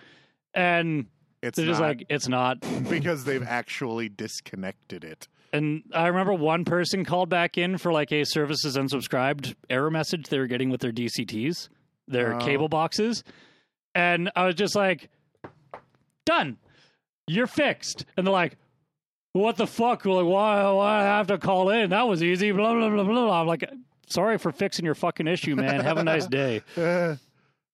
And it's they're just like, it's not. because they've actually disconnected it. And I remember one person called back in for like a services unsubscribed error message they were getting with their DCTs, their Oh. cable boxes. And I was just like, done. You're fixed. And they're like, what the fuck? Like, why, why I have to call in? That was easy. Blah, blah, blah, blah, blah. I'm like, sorry for fixing your fucking issue, man. Have a nice day. Uh,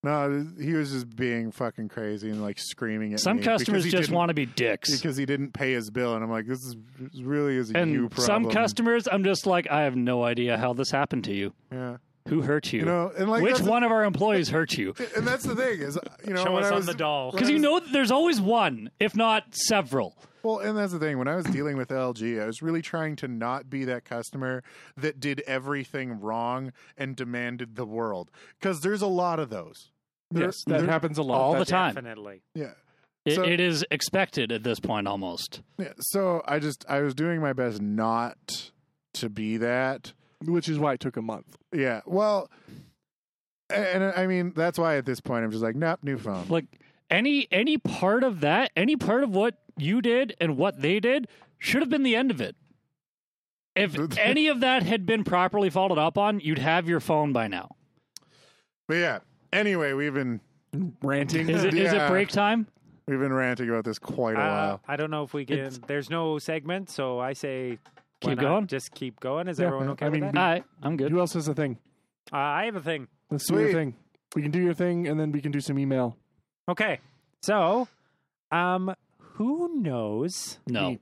no, he was just being fucking crazy and like screaming at Some customers just want to be dicks. because he didn't pay his bill, and I'm like, this is this really is a you And problem. some customers, I'm just like, I have no idea how this happened to you. yeah, Who hurt you? you know, and like Which that's one of our employees hurt you? And that's the thing is, you know, Show when us I on was the doll. when Because you was- know that there's always one, if not several. Well, and that's the thing. When I was dealing with LG, I was really trying to not be that customer that did everything wrong and demanded the world. Because there's a lot of those. There- Yes, that there- happens a lot. All the That's- time. Definitely. Yeah. It, So- it is expected at this point almost. Yeah. So I just I was doing my best not to be that. Which is why it took a month. Yeah. Well, and I mean that's why at this point I'm just like, nope, new phone. Like any any part of that, any part of what you did and what they did should have been the end of it. If any of that had been properly followed up on, you'd have your phone by now. But yeah. Anyway, we've been Ranting. Is it is Yeah. it break time? we've been ranting about this quite a Uh, while. I don't know if we can. It's- There's no segment, so I say why Keep not going? Just keep going. Is Yeah, everyone okay I with mean, that? All right, I'm good. Who else has a thing? Uh, I have a thing. Let's do your Sweet. thing. We can do your thing, and then we can do some email. Okay, so um, who knows? No.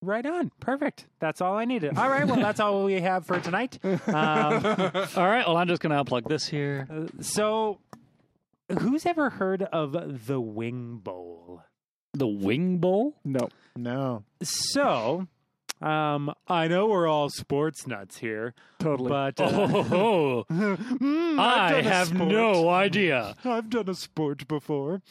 Right on. Perfect. That's all I needed. All right. Well, that's all we have for tonight. Um, All right, well I'm just gonna unplug this here. uh, so, who's ever heard of the Wing Bowl? The wing bowl? No. no. So, um, I know we're all sports nuts here, Totally. but uh, Oh, mm, I've I done a have sport. no idea. I've done a sport before.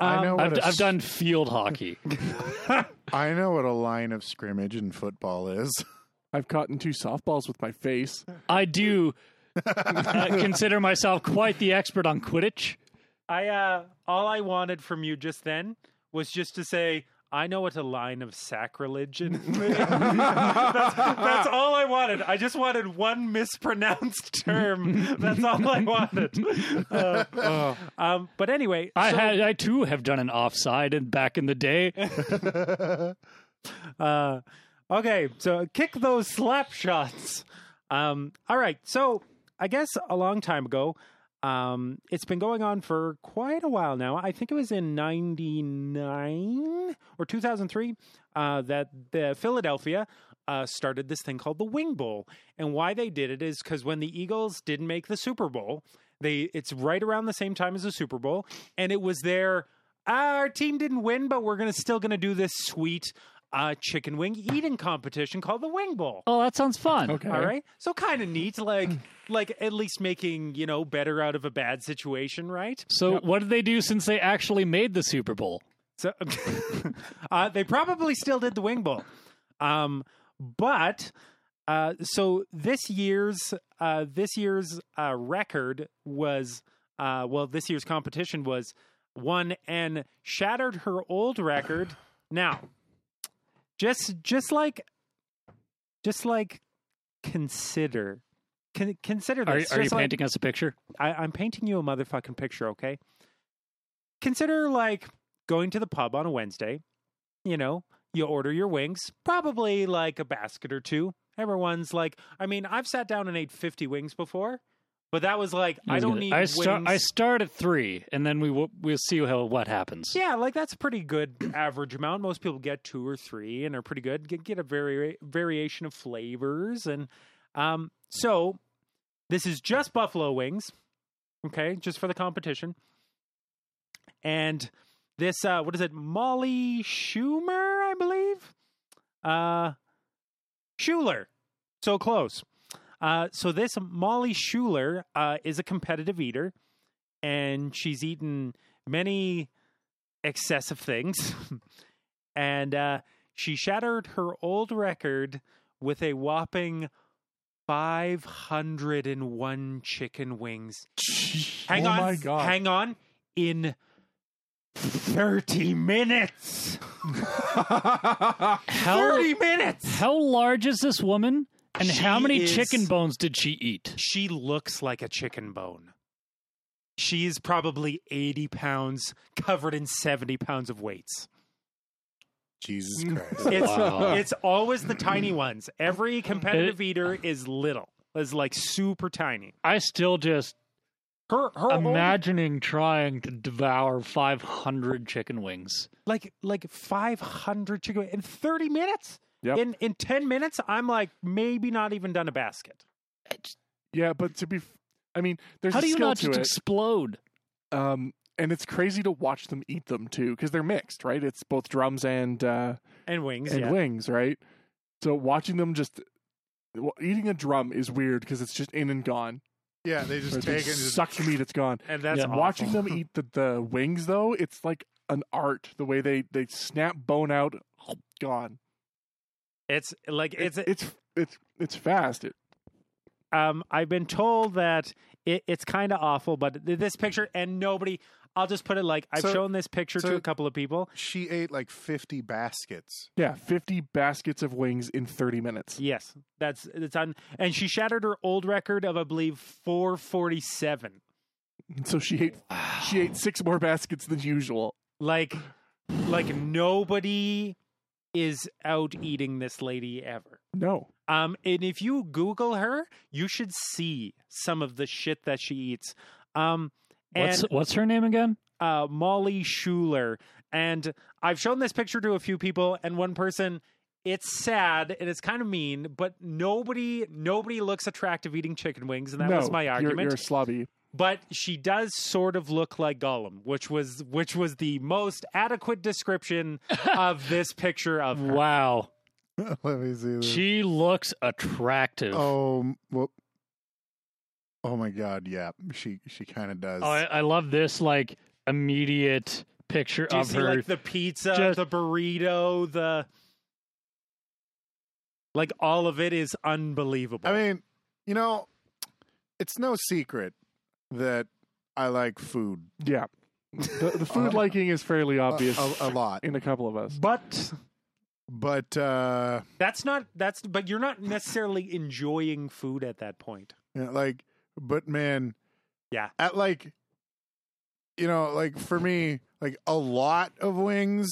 I know Um, what I've, a I've done field hockey. I know what a line of scrimmage in football is. I've caught in two softballs with my face. I do uh, consider myself quite the expert on Quidditch. I uh all I wanted from you just then was just to say I know what a line of sacrilege is. that's, that's all I wanted. I just wanted one mispronounced term. That's all I wanted. Uh, um, but anyway, I so- had I too have done an offside and back in the day. Uh, okay, so kick those slap shots. Um, all right, so I guess a long time ago, um, it's been going on for quite a while now. I think it was in '99 or 2003 uh, that the Philadelphia uh, started this thing called the Wing Bowl, and why they did it is because when the Eagles didn't make the Super Bowl, they it's right around the same time as the Super Bowl, and it was their our team didn't win, but we're gonna still gonna do this sweet uh, chicken wing eating competition called the Wing Bowl. Oh, that sounds fun. Okay. All right, so kind of neat, like like at least making you know better out of a bad situation, right? So, what did they do since they actually made the Super Bowl? So uh, they probably still did the Wing Bowl, um, but uh, so this year's uh, this year's uh, record was uh, well, this year's competition was one and shattered her old record. Now, just just like just like consider. Con- consider this. are you like- painting us a picture? I, I'm painting you a motherfucking picture, okay? Consider like going to the pub on a Wednesday. You know, you order your wings, probably like a basket or two. Everyone's like, I mean, I've sat down and ate 50 wings before, but that was like, I, was don't gonna- need I start. I start at three, and then we w- we'll see how what happens. yeah, like that's a pretty good average amount. Most people get two or three and are pretty good. Get, get a vari- variation of flavors. And um, so this is just buffalo wings, okay, just for the competition. And this, uh, what is it? Molly Schumer, I believe? Uh, Schuler. So close. Uh, so this Molly Schuler uh, is a competitive eater, and she's eaten many excessive things. and uh, she shattered her old record with a whopping 501 chicken wings. Hang oh on. my god! Hang on. In 30 minutes. How 30 minutes. how large is this woman, and how many is- chicken bones did she eat? She looks like a chicken bone. She's probably 80 pounds, covered in 70 pounds of weights. Jesus mm. Christ. It's Wow. it's always the tiny ones. Every competitive eater is little, is like super tiny. I still just Her her old- imagining trying to devour 500 chicken wings. like like 500 chicken in 30 minutes. Yep. In in 10 minutes, I'm like maybe not even done a basket. yeah, but to be, f- I mean, there's How a do you skill not just it. explode? Um, and it's crazy to watch them eat them too, because they're mixed, right? It's both drums and uh, And wings, and yeah. wings, right? So watching them just well, eating a drum is weird because it's just in and gone. Yeah, they just Or they take it and just suck the meat, it's gone. And that's Yeah. awful. Watching them eat the, the wings though, it's like an art. The way they they snap bone out, gone. It's like it's it's it's it's fast. It, um I've been told that it, it's kind of awful, but this picture and nobody. I'll just put it like I've So- shown this picture to a couple of people. she ate like 50 baskets. yeah, fifty baskets of wings in thirty minutes. Yes, that's it's on, and she shattered her old record of I believe four forty seven. So she ate she ate six more baskets than usual. Like, like nobody is out eating this lady ever. No, Um, and if you Google her, you should see some of the shit that she eats. Um, What's and what's her name again? uh, Molly Schuler, and I've shown this picture to a few people, and one person. It's sad and it's kind of mean, but nobody nobody looks attractive eating chicken wings, and that no, was my you're- argument. You're, slobby. But she does sort of look like Gollum, which was which was the most adequate description of this picture of her. Wow, Let me see this. she looks attractive. oh, well. Oh my god, yeah. She she kind of does. Oh, I, I love this like immediate picture Do you of see her. like the pizza, just- the burrito, the like all of it is unbelievable. I mean, you know, it's no secret that I like food. Yeah, The, the food liking is fairly obvious a, a lot. in a couple of us. But But uh, that's not that's but you're not necessarily enjoying food at that point. you know, like, but man, Yeah. at like, you know, like for me, like a lot of wings.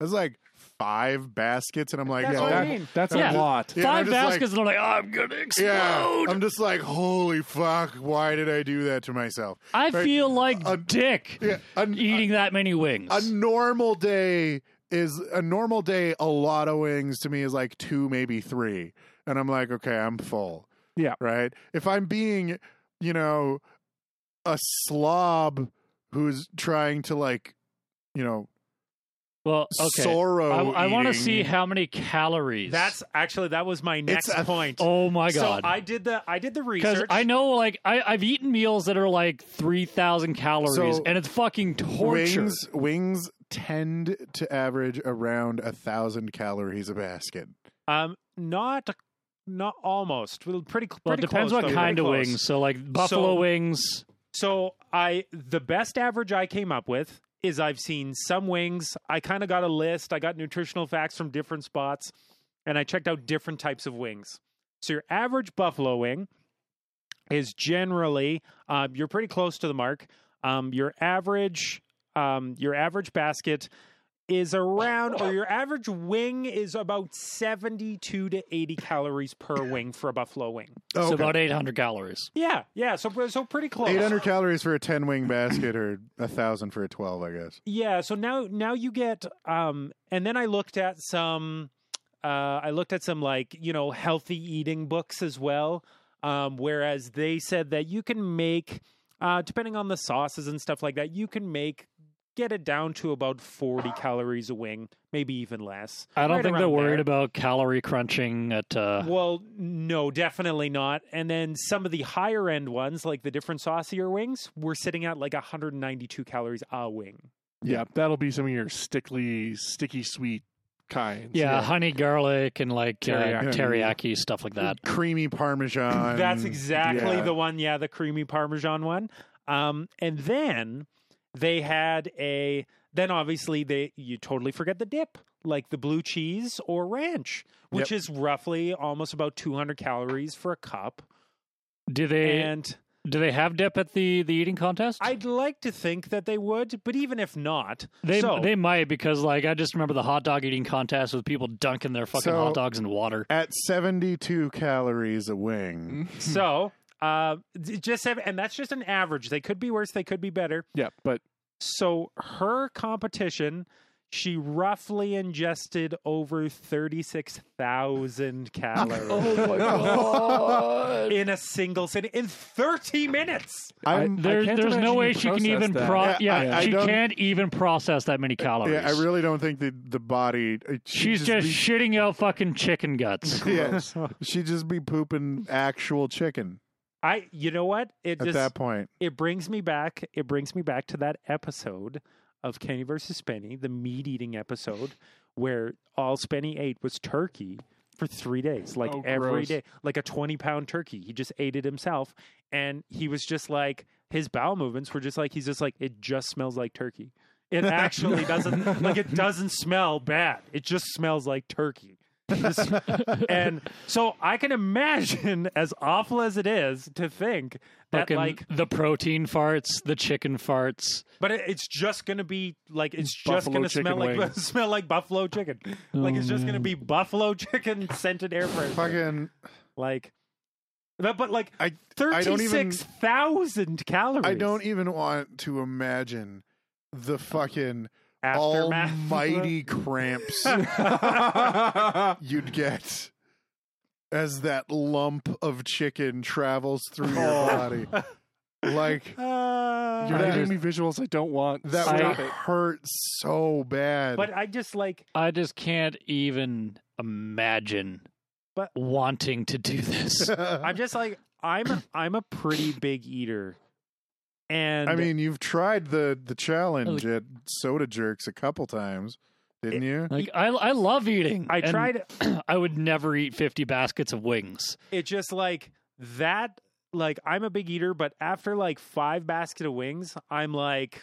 It's like five baskets, and I'm like, That's yeah, what I mean. That's Yeah. a lot. Yeah, Five just like- baskets, and I'm like, I'm gonna explode. Yeah, I'm just like, holy fuck! Why did I do that to myself? I Right. feel like A- dick Yeah, a, eating that many wings. a normal day is a normal day. A lot of wings to me is like two, maybe three, and I'm like, okay, I'm full. Yeah. right. If I'm being, you know, a slob who's trying to like, you know, well, okay. sorrow. I, I want to eating, see how many calories. That's actually that was my next a- point. oh my god! so. I did the I did the because research. I know, like, I, I've eaten meals that are like three thousand calories, So, and it's fucking torture. wings. Wings tend to average around a thousand calories a basket. um not not almost well, pretty cl- well, it pretty depends close, what though, kind of pretty close. wings. So, like buffalo So- wings. So I the best average I came up with is I've seen some wings. I kind of got a list. I got nutritional facts from different spots, and I checked out different types of wings. So your average buffalo wing is generally um, you're pretty close to the mark. Um, your average um, your average basket is around, or your average wing is about seventy-two to eighty calories per wing for a buffalo wing. So about eight hundred calories. Yeah, yeah. So so pretty close. Eight hundred calories for a ten wing basket, or a thousand for a twelve, I guess. Yeah, so now now you get um and then I looked at some uh I looked at some like, you know, healthy eating books as well. Um whereas they said that you can make uh depending on the sauces and stuff like that, you can make get it down to about 40 calories a wing, maybe even less. I don't Right think they're worried there. about calorie crunching at. Uh, Well, no, definitely not. And then some of the higher end ones, like the different saucier wings, were sitting at like 192 calories a wing. Yeah, that'll be some of your stickly, sticky sweet kinds. yeah, honey garlic and like Teriyaki. teriyaki, teriyaki stuff like that. Creamy Parmesan. That's exactly yeah. the one. Yeah, the creamy Parmesan one. Um, and then they had a. Then obviously they you totally forget the dip, like the blue cheese or ranch, which is roughly almost about 200 calories for a cup. Do they And do they have dip at the the eating contest? I'd like to think that they would, but even if not, They so, they might because like I just remember the hot dog eating contest with people dunking their fucking So- hot dogs in water. At seventy-two calories a wing. so uh, just have, and that's just an average. They could be worse. They could be better. Yeah, but So her competition, she roughly ingested over thirty six thousand calories my god! in a single sitting in thirty minutes. I'm, There, can't there's no way she can even that. pro- Yeah, yeah, I- I she don't- can't even process that many calories. yeah, I really don't think the the body. it- she'd She's just be- shitting out fucking chicken guts. yeah, she'd just be pooping actual chicken I, you know what? It at just that point. it brings me back. It brings me back to that episode of Kenny versus Spenny, the meat eating episode, where all Spenny ate was turkey for three days, like Oh, every gross. day, like a twenty pound turkey. He just ate it himself, and he was just like his bowel movements were just like he's just like it just smells like turkey. It actually doesn't like it doesn't smell bad. It just smells like turkey. Just- and so I can imagine, as awful as it is, to think that Fucking like the protein farts, the chicken farts. but it, it's just gonna be like it's just Buffalo gonna smell chicken like wings. smell like buffalo chicken. Like it's just gonna be mm. buffalo chicken scented air freshener. Fucking, Like, but, but like I I don't even six thousand calories. I don't even want to imagine the fucking aftermath. almighty cramps you'd get as that lump of chicken travels through your Oh. body. Like Uh, You're giving me visuals I don't want. that I- would hurt so bad. but I just like I just can't even imagine But- wanting to do this. I'm just like I'm I'm a pretty big eater, and I mean, you've tried the the challenge at Soda Jerks a couple times, didn't you? Like I, I love eating. I and tried I would never eat fifty baskets of wings. it just like that like i'm a big eater but after like five basket of wings i'm like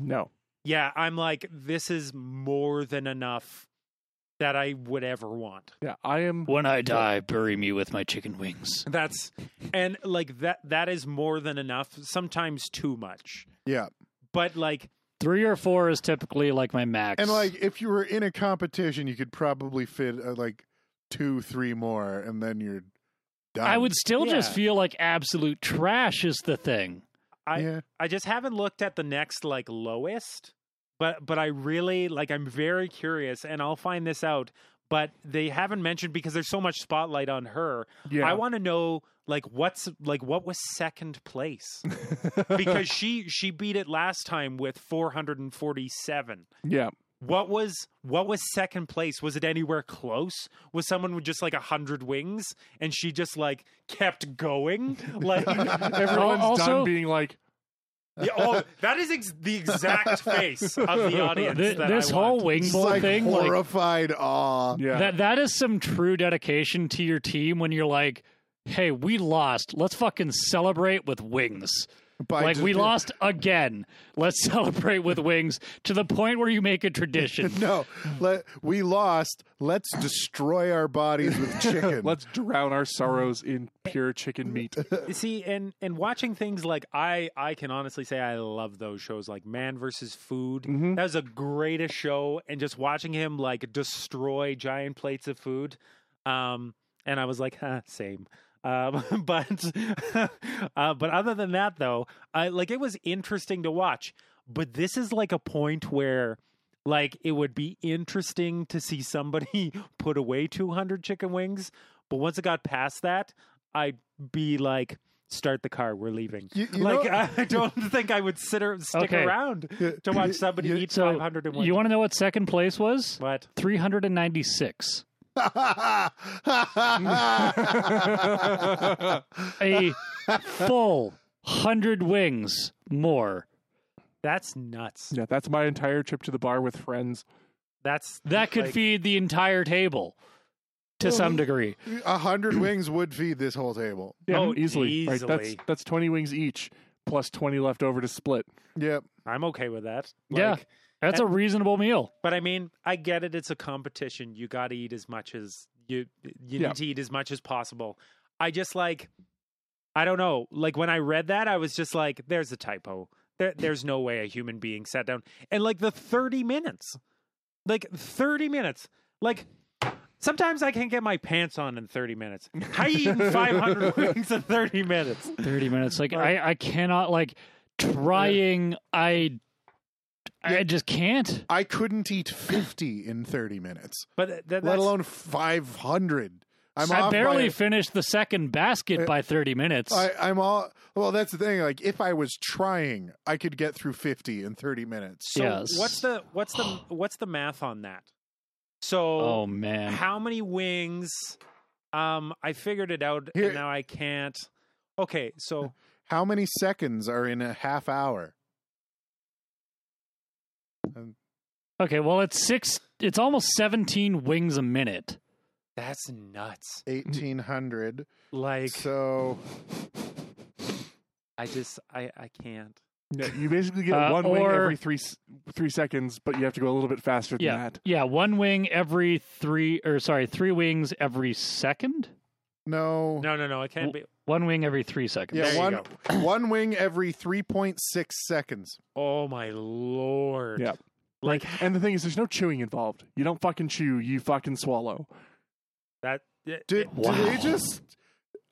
No. yeah, I'm like, this is more than enough that I would ever want. Yeah, I am. When I die, bury me with my chicken wings. That's and like that that is more than enough, sometimes too much. Yeah. But like Three or four is typically like my max. And like, if you were in a competition, you could probably fit uh, like two, three more, and then you're done. I would still just feel like absolute trash is the thing. I yeah. I just haven't looked at the next like lowest, but but I really like I'm very curious and I'll find this out. But they haven't mentioned because there's so much spotlight on her. Yeah. I want to know like what's like what was second place because she she beat it last time with 447. yeah. What was what was second place? Was it anywhere close? Was someone with just like a hundred wings and she just like kept going? Like Everyone's also- done being like, Yeah, oh, that is ex- the exact face of the audience. Th- that this I whole want. wing It's bowl like thing, like horrified awe. yeah. that that is some true dedication to your team when you're like, hey, we lost. Let's fucking celebrate with wings. By like just- we lost again. Let's celebrate with wings to the point where you make a tradition. No, let we lost. Let's destroy our bodies with chicken. Let's drown our sorrows in pure chicken meat. See, and and watching things like I I can honestly say I love those shows like Man versus Food. Mhm. That was a greatest show, and just watching him like destroy giant plates of food. Um, and I was like, huh, same. Um, but uh, but other than that, though, I like it was interesting to watch. But this is like a point where, like, it would be interesting to see somebody put away two hundred chicken wings. But once it got past that, I'd be like, "Start the car, we're leaving." You- you like, know- I don't think I would sit or stick Okay. around to watch somebody You- eat So five hundred and one. you want to know what second place was? what? 396. A full 100 wings more. That's nuts. yeah, that's my entire trip to the bar with friends. That's That could like, feed the entire table to some degree. A hundred wings would feed this whole table. Yeah, Oh, easily. Right, that's easily. that's twenty wings each, plus twenty left over to split. Yep. I'm okay with that. Yeah. That's a reasonable meal. But I mean, I get it. It's a competition. You got to eat as much as you you Yeah. need to eat as much as possible. I just like, I don't know. Like when I read that, I was just like, "There's a typo. There, there's no way a human being sat down and like the 30 minutes, like 30 minutes, like." Sometimes I can't get my pants on in 30 minutes. How you eating 500 wings in 30 minutes? 30 minutes. Like, I, I cannot, like, trying, I. I just can't. I couldn't eat fifty in thirty minutes, But th- th- let alone five hundred. I'm I barely by- finished the second basket Uh, by 30 minutes. I, I'm all well. That's the thing. Like, if I was trying, I could get through fifty in thirty minutes. So Yes. what's the what's the what's the math on that? So oh, man. how many wings? Um, I figured it out, Here- and now I can't. Okay, so How many seconds are in a half hour? Okay, well, it's six, it's almost 17 wings a minute. that's nuts. Eighteen hundred. Like So I just I I can't. Yeah, you basically get Uh, one wing or- every three three seconds, but you have to go a little bit faster than Yeah. that. Yeah, one wing every three, or sorry, three wings every second? No. No, no, no. It can't be. One wing every three seconds. Yeah, There you one one wing every three point six seconds. Oh my lord. Yep. Like And the thing is, there's no chewing involved. You don't fucking chew. You fucking swallow. that. it- Did, it- do they just?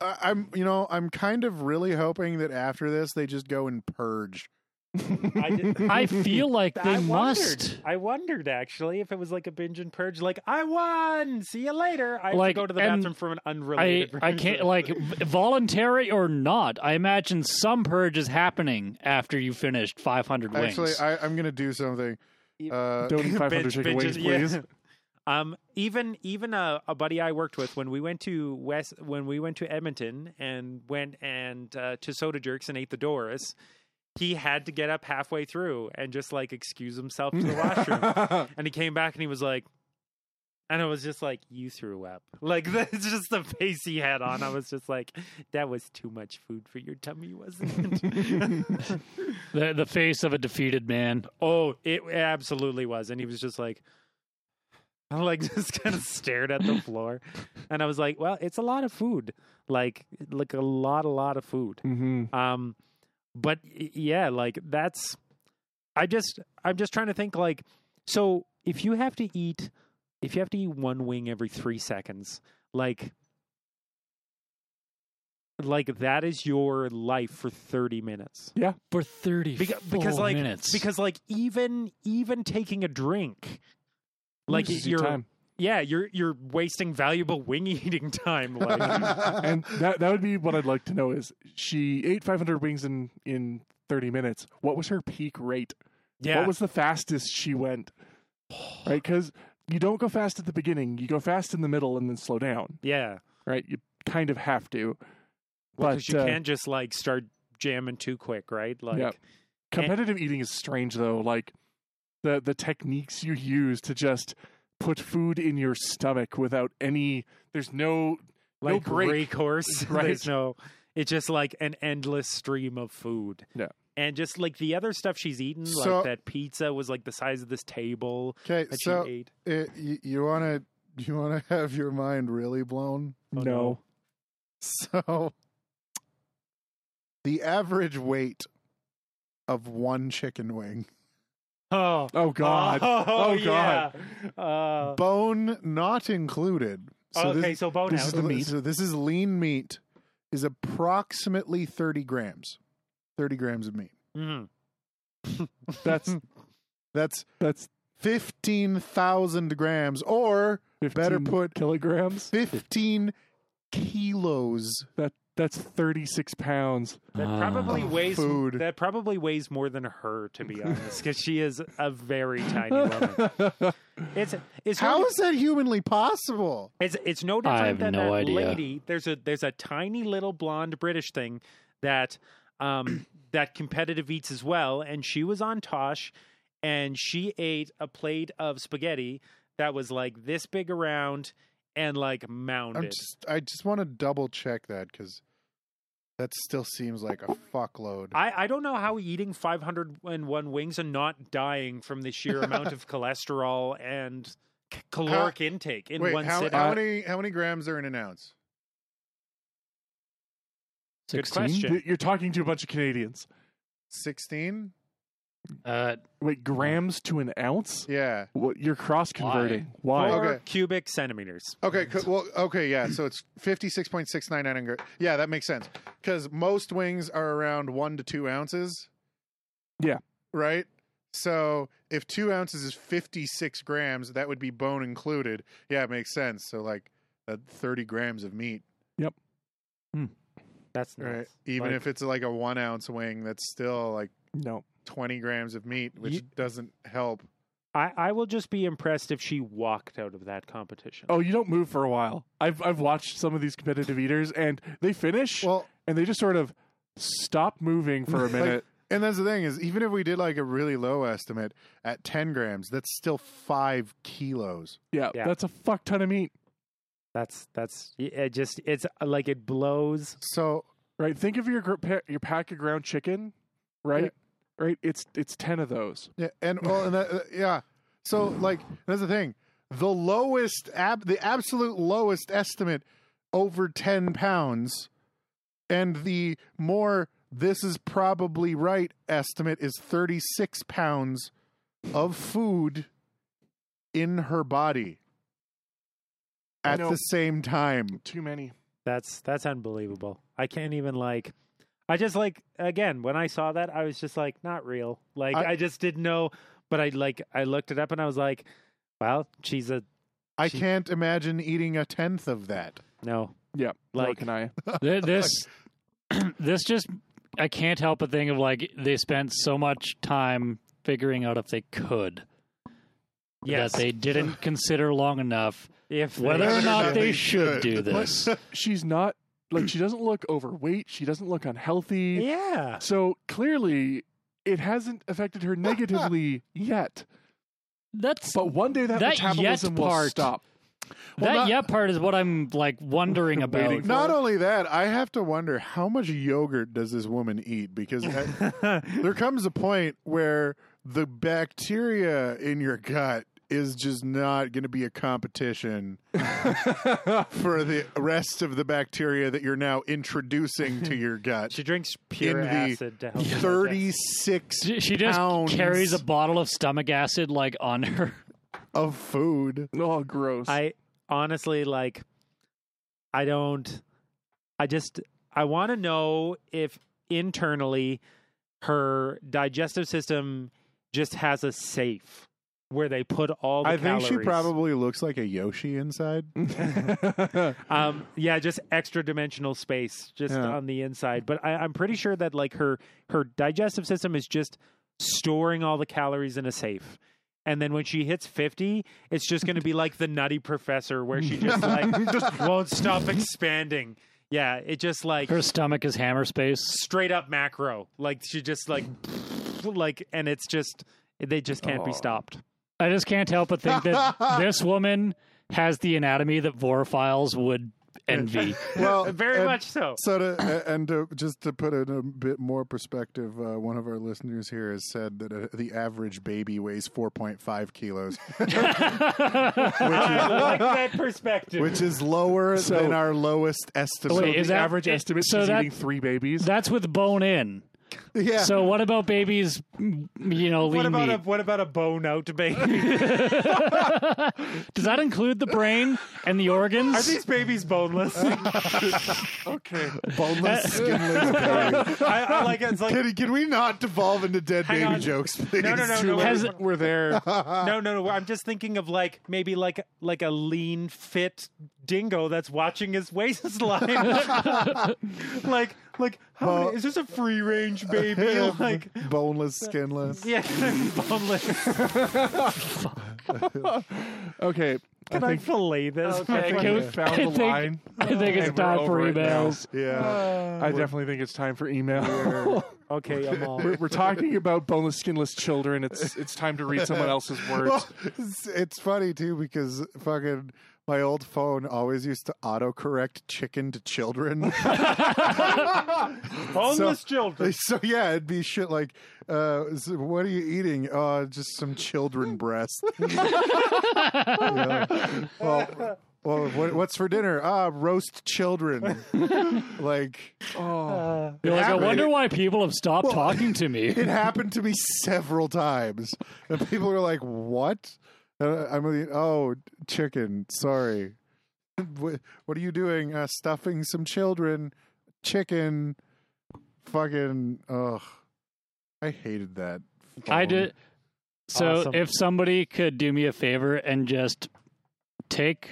I I'm you know I'm kind of really hoping that after this they just go and purge. I did- I feel like they I must. wondered. I wondered actually if it was like a binge and purge. Like I won. See you later. I have Like, to go to the bathroom from an I, unrelated. I I can't like voluntary or not. I imagine some purge is happening after you finished 500 wings. Actually, I, I'm gonna do something. Uh, Don't eat 500 Binge- chicken wings, binges, yeah. please. Um, even even a, a buddy I worked with when we went to West when we went to Edmonton and went and uh, to Soda Jerks and ate the Doris, he had to get up halfway through and just like excuse himself to the washroom. and he came back and he was like, And I was just like, you threw up. Like that's just the face he had on. I was just like, that was too much food for your tummy, wasn't it? The the face of a defeated man. oh, it absolutely was. And he was just like, I like just kind of stared at the floor. And I was like, well, it's a lot of food. Like like a lot, a lot of food. Mm-hmm. Um, but yeah, like that's. I just I'm just trying to think like so if you have to eat if you have to eat one wing every three seconds, like like that is your life for thirty minutes. Yeah. For 30 Because, because like minutes. because like even even taking a drink, like your you're time. Yeah you're you're wasting valuable wing eating time. Like and that that would be what I'd like to know is she ate 500 wings in in 30 minutes. What was her peak rate? yeah, What was the fastest she went? Right, because you don't go fast at the beginning. You go fast in the middle and then slow down. yeah. Right, you kind of have to. Well, But 'cause you uh, can't just like start jamming too quick, right? Like Yeah. competitive eating is strange though. Like the the techniques you use to just put food in your stomach without any. There's no no like break. recourse. Right. There's no. It's just like an endless stream of food. Yeah. And just like the other stuff she's eaten, So- like that pizza was like the size of this table Okay, that so she ate. Eh, it, you, you want to you want to have your mind really blown? Oh, no. no. So the average weight of one chicken wing, Oh. Oh God. Oh, Oh, yeah. Uh, bone not included. So okay, this, so bone this house. is the meat. So this is lean meat. Is approximately thirty grams. Thirty grams of meat. Mhm. That's That's that's fifteen thousand grams, or 15 Better put- kilograms. fifteen kilos. That that's 36 pounds. That Ah. probably weighs Food. that probably weighs more than her, to be honest, because she is a very tiny woman. It's it's no How di- is that humanly possible? It's it's no I different have than no that idea. lady. There's a there's a tiny little blonde British thing that um that competitive eats as well, and she was on Tosh, and she ate a plate of spaghetti that was like this big around and like I'm mounded. just I just want to double check that because that still seems like a fuckload. I, I don't know how eating 501 wings and not dying from the sheer amount of cholesterol and c- caloric intake in Wait, one how, sitting. how uh, many how many grams are in an ounce? Good 16? question. You're talking to a bunch of Canadians. Sixteen. Uh, Wait, grams to an ounce? Yeah. What you're cross converting? Why? Four Okay. cubic centimeters. Okay. co- Well. Okay. Yeah. So it's fifty six point six nine nine. Yeah, that makes sense because most wings are around one to two ounces. Yeah. Right. So if two ounces is fifty six grams, that would be bone included. Yeah, it makes sense. So like uh, thirty grams of meat. Yep. Hmm. That's nuts. Right. Even Like- if it's like a one ounce wing, that's still like No. Twenty grams of meat, which You- doesn't help. I, I will just be impressed if she walked out of that competition. Oh, you don't move for a while. I've I've watched some of these competitive eaters, and they finish, Well, and they just sort of stop moving for a Like, minute. And that's the thing is, even if we did like a really low estimate at 10 grams, that's still five kilos. yeah, yeah. that's a fuck ton of meat, That's that's it. Just it's like it blows. So, right? Think of your your pack of ground chicken, right? Right. It's it's ten of those. yeah, and well, and that, uh, yeah. So, like, that's the thing. The lowest, ab- the absolute lowest estimate over 10 pounds, and the more this is probably right estimate is 36 pounds of food in her body at know. the same time. Too many. That's that's unbelievable. I can't even like. I just like again when I saw that I was just like not real. Like I, I- just didn't know. But I like I looked it up and I was like, well, she's a I She- can't imagine eating a tenth of that. no. Yeah. Like- Like, can I? th- this this just I can't help but think of like they spent so much time figuring out if they could Yes. that they didn't consider long enough if whether or not or not they they should should. do this. She's not like she doesn't look overweight. She doesn't look unhealthy. yeah. So clearly, it hasn't affected her negatively yet. That's But one day that, That metabolism yet will part- stop. that not- yep part is what I'm like wondering about. Waiting for- Not only that, I have to wonder how much yogurt does this woman eat because I- there comes a point where the bacteria in your gut is just not going to be a competition for the rest of the bacteria that you're now introducing to your gut. She drinks pure In the acid to help. 36 She she just pounds carries a bottle of stomach acid like on her. of food. Oh, gross. I honestly like. I don't. I just. I want to know if internally her digestive system just has a safe where they put all the calories. I think she calories. probably looks like a Yoshi inside. um yeah just extra dimensional space just Yeah. on the inside but I, i'm pretty sure that like her her digestive system is just storing all the calories in a safe and then when she hits 50 it's just going to be like the nutty professor where she just like just won't stop expanding yeah it just like Her stomach is hammer space. straight up macro like she just like like and it's just they just can't be Oh. stopped I just can't help but think that this woman has the anatomy that vorophiles would envy. Well, very and- much so So to and to, just to put it in a bit more perspective, uh, one of our listeners here has said that uh, the average baby weighs 4.5 kilos, i like that perspective which is lower So- than our lowest estimate. Wait, is the that- average it- estimate so she's that- eating three babies? That's with bone in. Yeah. So what about babies? You know, lean What about meat? a what about a bone out baby? Does that include the brain and the organs? Are these babies boneless? okay. boneless, uh, skinless baby. I, I like it. It's like Can, can we not devolve into dead Hang baby on. jokes, please? no, no, no, Too no. late. Has- We're there. no, no, no. I'm just thinking of like maybe like like a lean, fit dingo that's watching his waistline. like like how Well- is this a free range baby? like boneless, skinless. yeah, boneless. Okay. Can I I, think, fillet this? I think Can we we- found I the think- line. I think it's And we're time for over it now. emails. Yeah. I definitely think it's time for email. okay, I'm all. we're, we're talking about boneless, skinless children. It's it's time to read someone else's words. Well, it's, it's funny too because fucking my old phone always used to autocorrect chicken to children. Boneless children. so yeah, it'd be shit like, uh, so what are you eating? Uh, just some children breast. Yeah. Well, well, what, what's for dinner? Ah, roast children. like, Oh, You're like, I wonder why people have stopped talking to me. it happened to me several times, and people were like, "What?" Uh, I'm like, "Oh, chicken. Sorry. what, what are you doing? Uh, stuffing some children. Chicken. Fucking. Ugh. I hated that. I did. So Awesome. if somebody could do me a favor and just take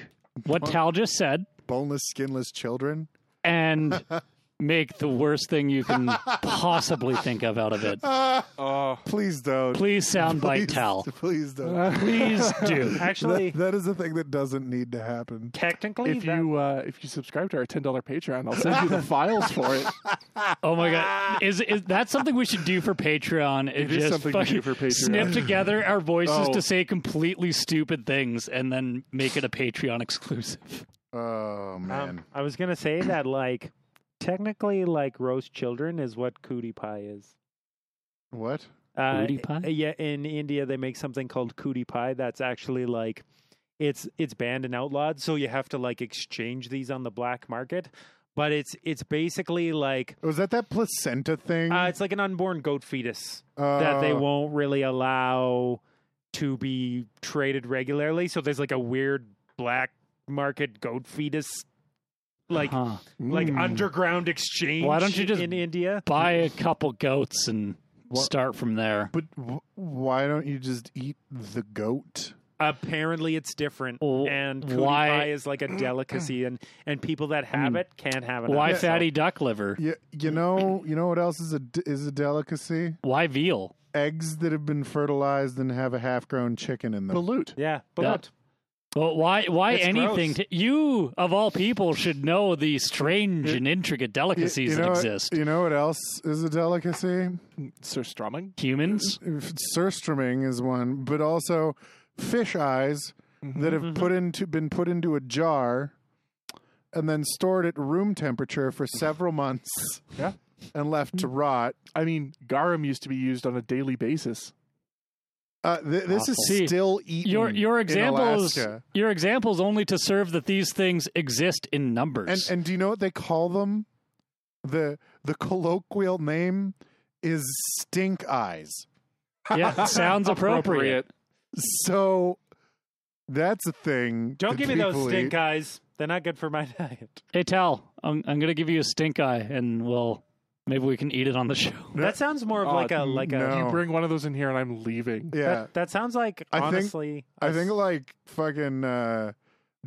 what Tal just said boneless, skinless children. and make the worst thing you can possibly think of out of it. Ah, oh. please don't. Please soundbite Please- Tal. Please don't. Please do. Actually, That- that is a thing that doesn't need to happen. technically, If that- you uh, if you subscribe to our ten dollar Patreon, I'll send you the files for it. Oh my god, is is that something we should do for Patreon? It is just something to do fucking for Patreon. Snip together our voices Oh. to say completely stupid things and then make it a Patreon exclusive. Oh man. Um, I was gonna say that like technically like roast children is what cootie pie is. what? Uh, Cootie pie? Yeah, in India they make something called cootie pie. That's actually like it's it's banned and outlawed, so you have to like exchange these on the black market. But it's it's basically like Was that that placenta thing? uh, it's like an unborn goat fetus that they Uh, won't really allow to be traded regularly. So there's like a weird black market goat fetus like Huh. like Mm. underground exchange Why don't you just- in India? Buy a couple goats and What? start from there. But w- why don't you just eat the goat? Apparently, it's different, Well, and cootie why- pie is like a delicacy, and and people that have it can't have it. Why So- fatty duck liver? You, you know you know what else is a is a delicacy? Why veal? Eggs that have been fertilized and have a half grown chicken in them. Balut. Yeah, but Yeah. what? Well, why? Why It's anything? To, you of all people should know the strange and intricate delicacies you know that what- exist. You know what else is a delicacy? Surströmming. Humans. Surströmming is one, but also fish eyes that have Mhm. put into been put into a jar and then stored at room temperature for several months. Yeah. And left to rot. I mean, garum used to be used on a daily basis. Uh, th- this is Awful. See, still eaten. Your your in examples Alaska. your examples only to serve that these things exist in numbers. And and do you know what they call them? The the colloquial name is stink eyes. yeah, sounds appropriate. So that's a thing. Don't that give me those people stink eat. eyes. They're not good for my diet. Hey Tal, I'm I'm gonna give you a stink eye, and we'll maybe we can eat it on the show. That sounds more of Oh, like a like a. no. You bring one of those in here, and I'm leaving. Yeah, That, that sounds like I think- honestly. I a think like fucking uh,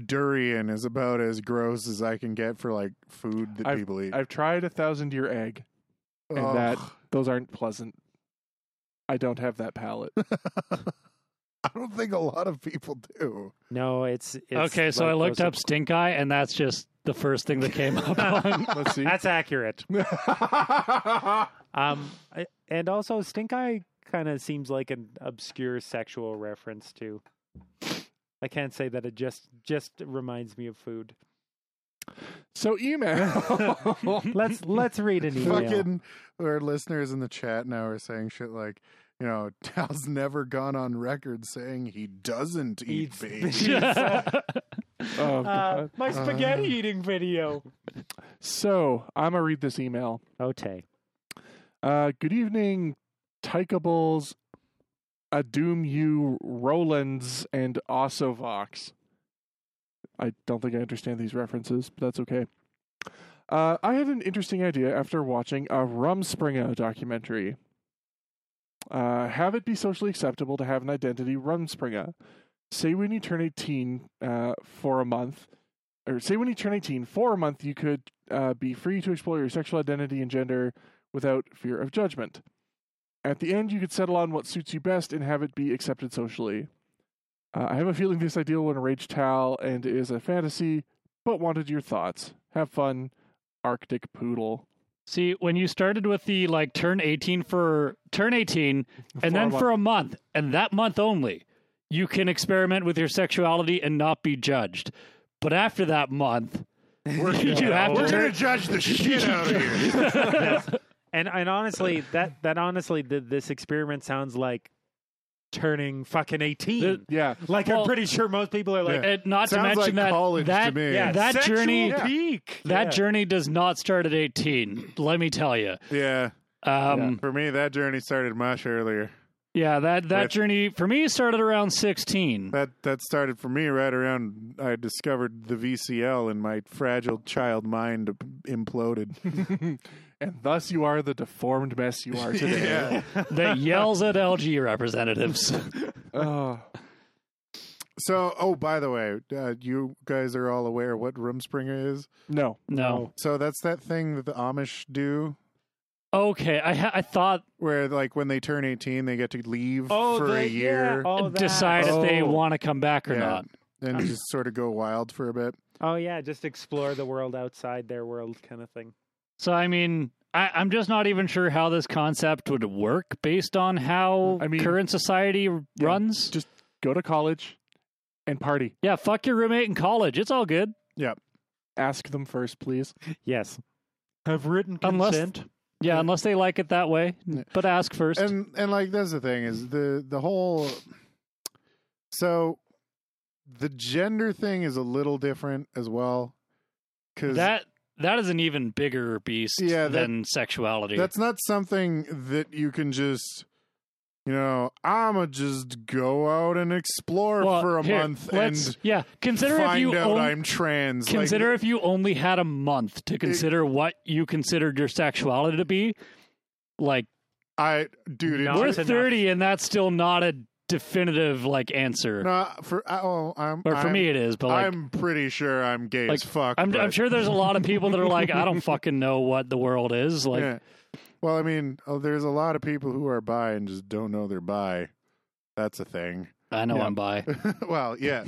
durian is about as gross as I can get for like food that people eat. I've tried a thousand year egg, and Ugh. that those aren't pleasant. I don't have that palate. I don't think a lot of people do. no. It's, it's okay, so like I looked up stink eye, and that's just the first thing that came up. on. Let's see. That's accurate. Um, I- and also stink eye kind of seems like an obscure sexual reference too. I can't say that it just just reminds me of food. so email. Let's let's read an email. Fucking our listeners in the chat now are saying shit like, you know, Tal's never gone on record saying he doesn't eat Eats baby. oh, Uh, God. my spaghetti Uh. eating video. So I'm gonna read this email. Okay. Uh, good evening, Tykables, Adum U, Rolands, and Osovox. I don't think I understand these references, but that's okay. Uh, I had an interesting idea after watching a Rumspringa documentary. Uh, have it be socially acceptable to have an identity Run Rumspringa. Say when you turn 18 uh, for a month, or say when you turn 18 for a month, you could uh, be free to explore your sexual identity and gender without fear of judgment. At the end, you could settle on what suits you best and have it be accepted socially. Uh, I have a feeling this idea will enrage Tal and is a fantasy, but wanted your thoughts. Have fun, Arctic Poodle. See, when you started with the like turn 18 for turn 18 For and a then month. for a month and that month only, you can experiment with your sexuality and not be judged. But after that month, We're, you have we're to gonna judge the shit out of you. And and honestly, that that honestly, th this experiment sounds like turning fucking eighteen. Yeah, like Well- I'm pretty sure most people are like, Yeah. and not to mention like that college that to me. yeah, that sexual journey peak. that Yeah. journey does not start at 18. Let me tell you. yeah, Um, for me, that journey started much earlier. yeah, that that With- journey for me started around 16. That that started for me right around I discovered the VCL and my fragile child mind imploded. and thus you are the deformed mess you are today. yeah. that yells at LG representatives. Oh, So, oh, by the way, uh, you guys are all aware what Rumspringa is. no. No. So that's that thing that the Amish do, Okay, I ha- I thought where like when they turn eighteen, they get to leave oh, for the- a year Yeah. Oh, that. decide if they Oh. want to come back or Yeah. not. and just sort of go wild for a bit. Oh yeah, just explore the world outside their world, kind of thing. So I mean, I, I'm just not even sure how this concept would work based on how I mean- current society runs. just- Go to college and party. yeah, fuck your roommate in college. It's all good. Yeah. Ask them first, please. Yes. Have written Unless- consent. Yeah, unless they like it that way. But ask first. And and like that's the thing is the the whole. So, the gender thing is a little different as well, because that that is an even bigger beast Yeah, that- than sexuality. that's not something that you can just. You know, I'ma just go out and explore Well, for a here, month and yeah, consider if you out own- I'm trans. Like, if you only had a month to consider what you considered your sexuality to be. Like I, dude, it, we're enough. 30 and that's still not a definitive like answer. no, for oh, I'm, or for I'm, me it is, but like I'm pretty sure I'm gay like, as fuck. I'm, but, I'm sure there's a lot of people that are like, I don't fucking know what the world is. Like, yeah. Well, I mean, oh, there's a lot of people who are bi and just don't know they're bi. That's a thing. I know Yeah. I'm bi. well, yeah,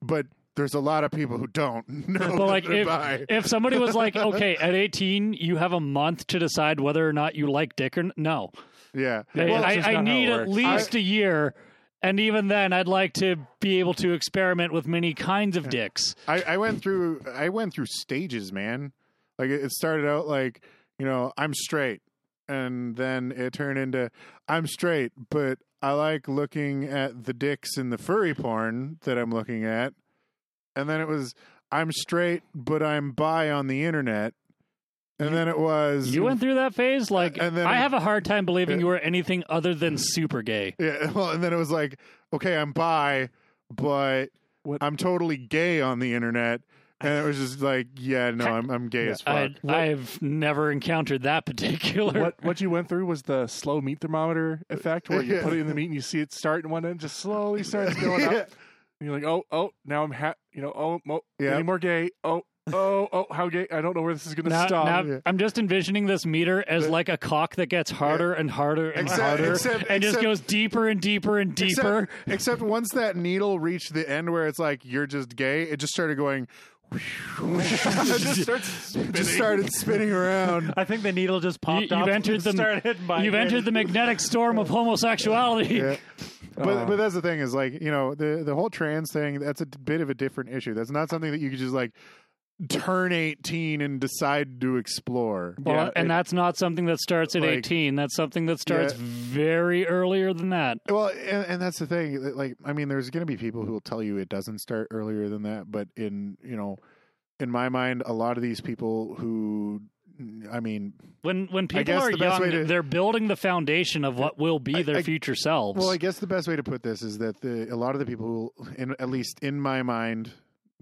but there's a lot of people who don't know But like, they're if, bi. if somebody was like, okay, at 18, you have a month to decide whether or not you like dick or n- no. yeah, well, I, I need at least a year. And even then, I'd like to be able to experiment with many kinds of dicks. I, I went through I went through stages, man. Like it it started out like, you know, I'm straight. And then it turned into I'm straight, but I like looking at the dicks in the furry porn that I'm looking at. And then it was I'm straight, but I'm bi on the internet. And then it was You went through that phase? Like, And then- I have a hard time believing you were anything other than super gay. Yeah, well, and then it was like, okay, I'm bi, but What- I'm totally gay on the internet. And it was just like, yeah, no, I'm I'm gay as fuck. I, I've never encountered that particular. what what you went through was the slow meat thermometer effect, where you Yeah. put it in the meat and you see it start in one end, just slowly starts going up. Yeah. And you're like, oh, oh, now I'm ha- you know, oh, mo- Yeah. any more gay? Oh, oh, oh, how gay? I don't know where this is going to Now, stop. now yeah. I'm just envisioning this meter as like a cock that gets harder and harder and Except- harder, except- and just except- goes deeper and deeper and deeper. Except, except once that needle reached the end where it's like you're just gay, it just started going. it just starts spinning. just started spinning around. I think the needle just popped You- you've up entered the- started my You've head. entered the magnetic storm of homosexuality. Yeah. But Uh. but that's the thing is like you know the the whole trans thing that's a bit of a different issue. That's not something that you could just like turn 18 and decide to explore. Well, Yeah, and it- that's not something that starts at Like- 18. That's something that starts Yeah. very earlier than that. Well, and, and that's the thing. Like, I mean, there's going to be people who will tell you it doesn't start earlier than that, but in you know, in my mind, a lot of these people who, I mean, When when people are the young, to- they're building the foundation of what will be I- their I- future selves. well, I guess the best way to put this is that the a lot of the people, who, in at least in my mind,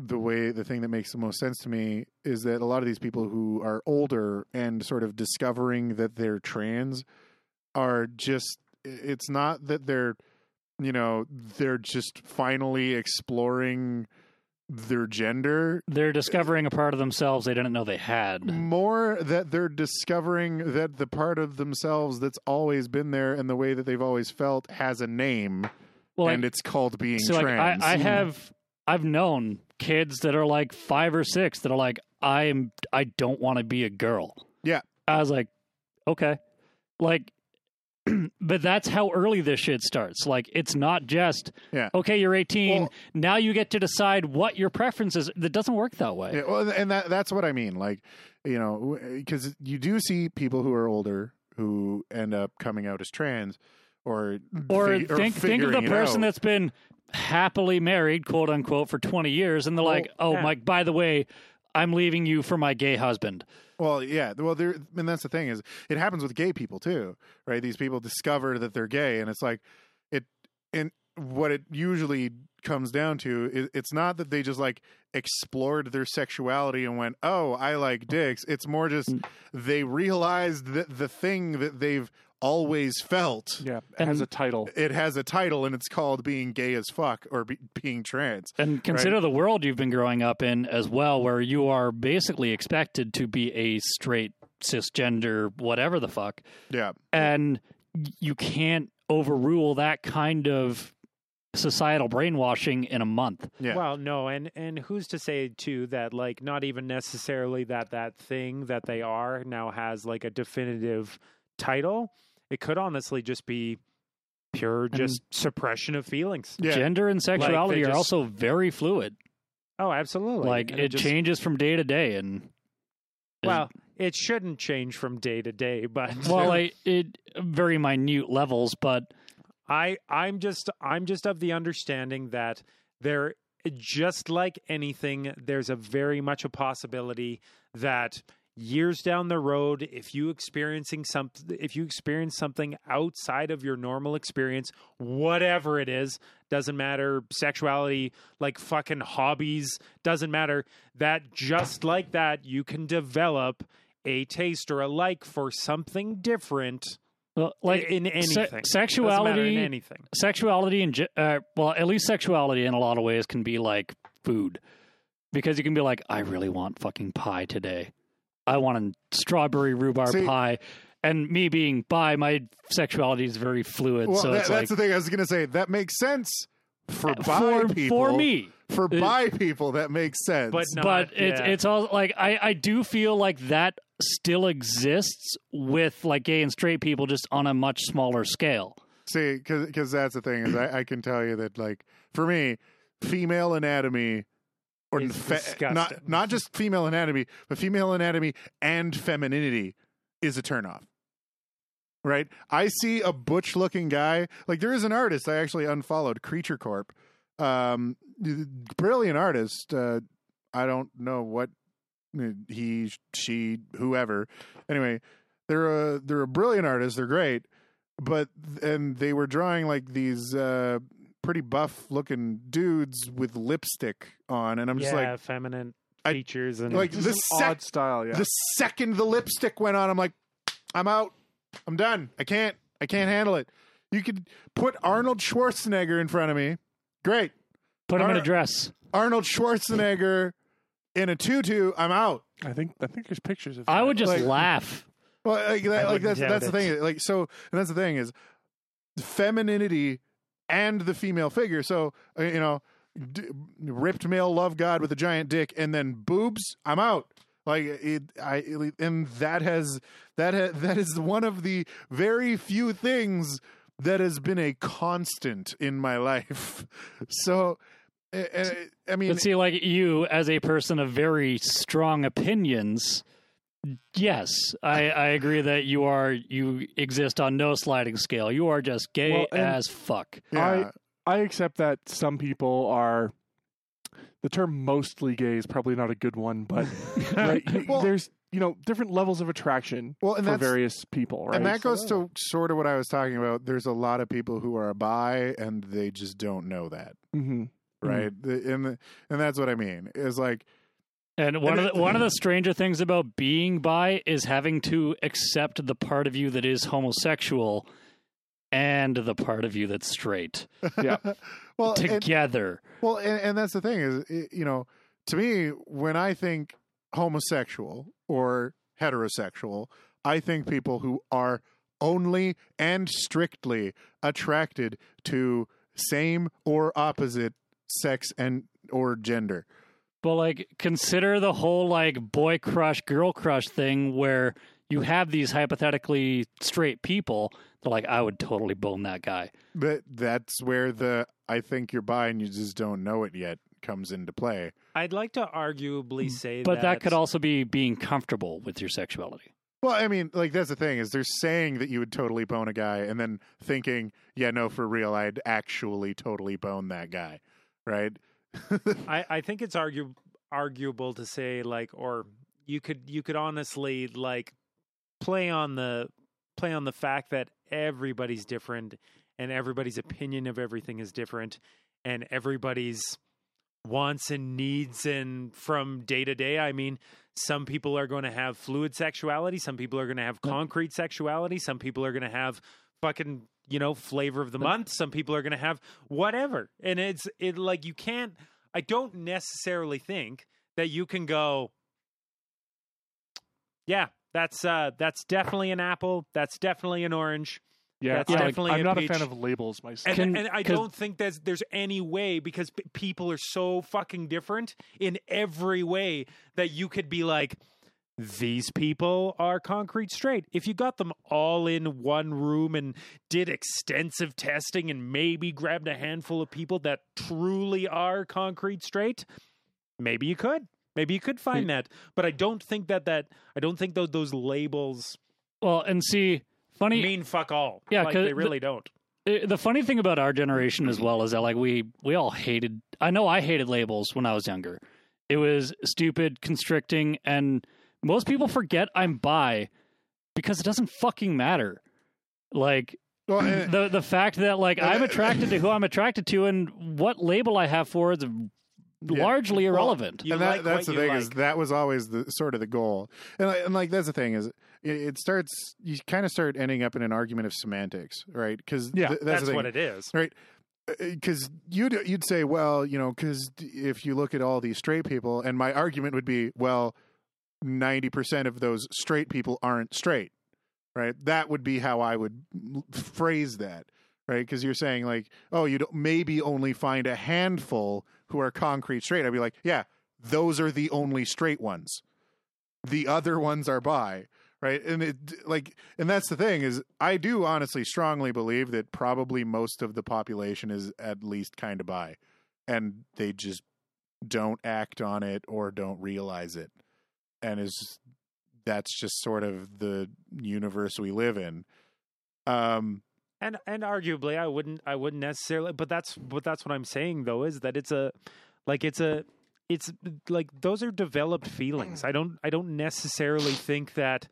the way the thing that makes the most sense to me is that a lot of these people who are older and sort of discovering that they're trans are just it's not that they're you know they're just finally exploring their gender they're discovering a part of themselves they didn't know they had. more that they're discovering that the part of themselves that's always been there and the way that they've always felt has a name Well, like, and it's called being so like I, trans. I have I've known kids that are like five or six that are like I'm I don't want to be a girl. Yeah. I was like, okay, like, but that's how early this shit starts. Like, it's not just Yeah. okay, you're 18. Well- now you get to decide what your preference is. That doesn't work that way. Yeah, well, and that that's what I mean. Like, you know, because you do see people who are older who end up coming out as trans, or Or fig- think think of the person that's been happily married, quote unquote, for 20 years, and they're Well, like, oh, yeah. Mike, by the way, I'm leaving you for my gay husband. Well, yeah. Well, there, and that's the thing is, it happens with gay people too, right? These people discover that they're gay, and it's like it. And what it usually comes down to is, it's not that they just like explored their sexuality and went, "Oh, I like dicks." It's more just Mm. they realized that the thing that they've always felt. yeah, it has a title. It has a title, and it's called being gay as fuck or be, being trans. And consider the world you've been growing up in as well, where you are basically expected to be a straight, cisgender, whatever the fuck. Yeah, And you can't overrule that kind of societal brainwashing in a month. yeah. Well, no, and and who's to say too that like not even necessarily that that thing that they are now has like a definitive title. It could honestly just be pure just suppression of feelings. yeah. Gender and sexuality are just- also very fluid. Oh, absolutely. like And it just- changes from day to day and Well, it shouldn't change from day to day, but well like it very minute levels but I I'm just I'm just of the understanding that there just like anything there's a very much a possibility that years down the road if you experiencing some if you experience something outside of your normal experience whatever it is doesn't matter sexuality like fucking hobbies doesn't matter that just like that you can develop a taste or a like for something different well, like in se- anything. Doesn't sexuality in anything. sexuality and uh, well at least sexuality in a lot of ways can be like food. Because you can be like i really want fucking pie today i want a strawberry rhubarb See- pie and me being bi my sexuality is very fluid Well, so that, it's that's like the thing I was going to say. That makes sense for uh, bi for, people. for me for It- bi people, that makes sense. But not, but it's it's all like I I do feel like that still exists with like gay and straight people just on a much smaller scale See, because that's the thing is I, I can tell you that like for me, female anatomy or fe- not not just female anatomy, but female anatomy and femininity is a turnoff. Right? I see a butch looking guy. Like there is an artist I actually unfollowed, Creature Corp. Um, brilliant artist. Uh, I don't know what he, she, whoever. Anyway, they're a they're a brilliant artist. They're great, but and they were drawing like these uh, pretty buff looking dudes with lipstick on, and I'm just like, yeah, like, feminine I- features and like the sec- odd style, yeah. the second the lipstick went on, I'm like, I'm out. I'm done. I can't. I can't handle it. You could put Arnold Schwarzenegger in front of me. Great. Put him in a dress. Arnold Schwarzenegger in a tutu. I'm out. I think I think there's pictures of. I that. would just Like- laugh. Well, like, that, like wouldn't that's doubt that's the thing. Like so, and that's the thing is femininity and the female figure. So uh, you know, d- ripped male love god with a giant dick, and then boobs. I'm out. Like it, I and that has that ha, that is one of the very few things that has been a constant in my life. So, uh, uh, I mean, But see, like you, as a person of very strong opinions, yes, I, I agree that you are you exist on no sliding scale. You are just gay Well, as fuck. yeah, I accept that some people are. The term "mostly gay" is probably not a good one, but right, Well- there's you know different levels of attraction well, and for various people, right? And that goes So- to sort of what I was talking about. There's a lot of people who are bi and they just don't know that, Mhm. right? The- And and that's what I mean. Is like And one And of the, one of the stranger things about being bi is having to accept the part of you that is homosexual and the part of you that's straight Yeah. well, and, together. well, and, and that's the thing is, you know, to me, when I think homosexual or heterosexual, I think people who are only and strictly attracted to same or opposite sex and or gender. But like consider the whole like boy crush girl crush thing where you have these hypothetically straight people they're like I would totally bone that guy. But that's where the I think you're bi and you just don't know it yet comes into play. I'd like to arguably say Mm, But that, that could also be being comfortable with your sexuality. Well, I mean, like that's the thing is they're saying that you would totally bone a guy, and then thinking, yeah, no, for real, I'd actually totally bone that guy, right? I, I think it's argu- arguable to say like or you could you could honestly like play on the play on the fact that everybody's different and everybody's opinion of everything is different and everybody's wants and needs and from day to day. I mean some people are going to have fluid sexuality some people are going to have concrete sexuality some people are going to have fucking you know flavor of the month. Some people are going to have whatever. And it's it like you can't i don't necessarily think that you can go yeah that's uh that's definitely an apple. That's definitely an orange. Yeah, That's I- definitely I'm a not peach. a fan of labels myself. and, Can- and I don't think there's there's any way because p- people are so fucking different in every way that you could be like these people are concrete straight. If you got them all in one room and did extensive testing and maybe grabbed a handful of people that truly are concrete straight, maybe you could. Maybe you could find that. But I don't think that that I don't think those those labels Well, and see, funny mean fuck all. Yeah, like, they the- really don't. Uh, the funny thing about our generation as well is that like we we all hated i know i hated labels when i was younger it was stupid constricting and most people forget i'm bi because it doesn't fucking matter like Well, and- the the fact that like i'm eh, attracted to who i'm attracted to and what label i have for is largely irrelevant You and that, like that's the what you thing is that was always the sort of the goal, and like, and like that's the thing is it, it starts you kind of start ending up in an argument of semantics, right? Because Yeah, that's, That's what it is. Right? Eh, because you'd you'd say, well, you know, because if you look at all these straight people, and my argument would be, well, ninety percent of those straight people aren't straight, right? That would be how I would phrase that, right? Because you're saying like, oh, you don't maybe only find a handful who are concrete straight. I'd be like, yeah, those are the only straight ones. The other ones are bi, right? And it like, and that's the thing is, I do honestly strongly believe that probably most of the population is at least kind of bi, and they just don't act on it or don't realize it, and is that's just sort of the universe we live in. Um, And and arguably, I wouldn't I wouldn't necessarily, but that's but that's what I'm saying though is that it's a like it's a it's like those are developed feelings. I don't I don't necessarily think that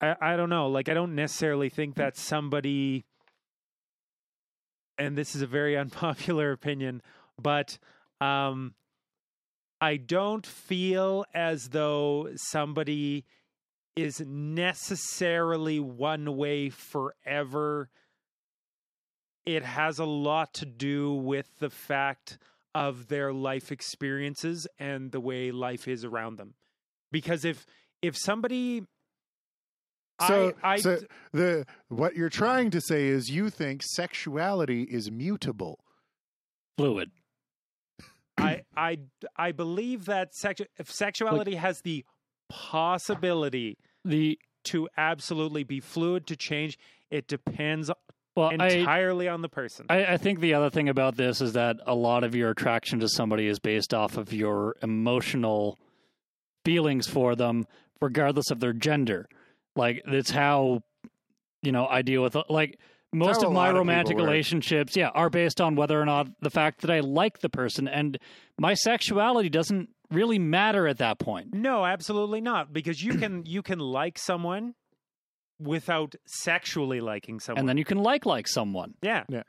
I I don't know like I don't necessarily think that somebody and this is a very unpopular opinion, but um I don't feel as though somebody is necessarily one way forever. It has a lot to do with the fact of their life experiences and the way life is around them. Because if if somebody so, I, I so the what you're trying to say is you think sexuality is mutable. Fluid. I I I believe that sexu- if sexuality has the possibility The to absolutely be fluid to change. It depends well, I, entirely on the person. I, I think the other thing about this is that a lot of your attraction to somebody is based off of your emotional feelings for them, regardless of their gender. Like it's how you know I deal with like most of my of romantic people work. relationships. Yeah, are based on whether or not the fact that I like the person, and my sexuality doesn't really matter at that point. no, absolutely not, because you can you can like someone without sexually liking someone. And then you can like like someone. Yeah. Yeah,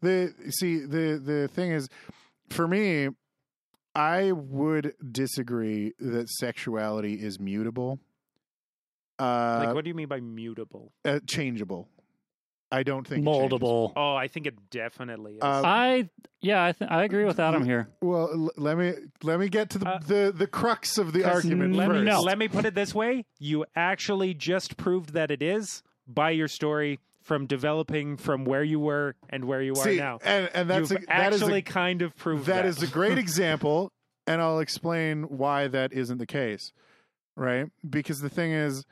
The see the the thing is, for me, I would disagree that sexuality is mutable. Uh, like what do you mean by mutable? uh, changeable. I don't think it. Moldable. Oh, I think it definitely is. Uh, I yeah, I th- I agree with Adam here. Well, l- let me let me get to the Uh, the, the crux of the argument let me first. know. Let me put it this way: you actually just proved that it is by your story from developing from where you were and where you are now. and and that's You've a, that is a- actually kind of proved that that. is a great example, and I'll explain why that isn't the case. Right? Because the thing is,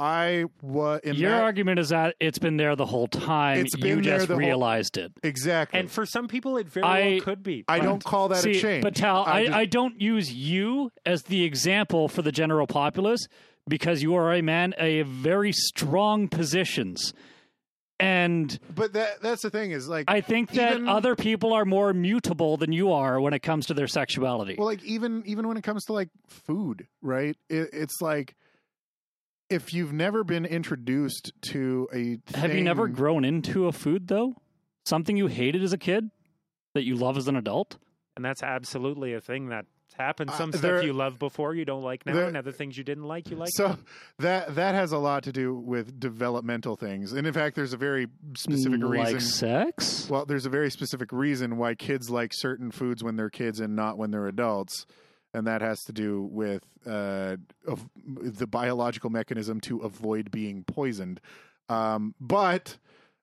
I was Your that argument is that it's been there the whole time. It's you been there just the whole- realized it. exactly. and for some people, it very I- well could be. I but- don't call that See, a change. but Tal, I I, just- I don't use you as the example for the general populace because you are a man a very strong positions. And but that that's the thing is like I think that Even- other people are more mutable than you are when it comes to their sexuality. Well, like even even when it comes to like food, right? It, it's like if you've never been introduced to a Have you never grown into a food though? Something you hated as a kid that you love as an adult? and that's absolutely a thing that happened. Uh, Some there- stuff you love before you don't like now, there- and other things you didn't like you like. so that that has a lot to do with developmental things, and in fact, there's a very specific like reason. sex? Well, there's a very specific reason why kids like certain foods when they're kids and not when they're adults, and that has to do with uh, of the biological mechanism to avoid being poisoned. Um, but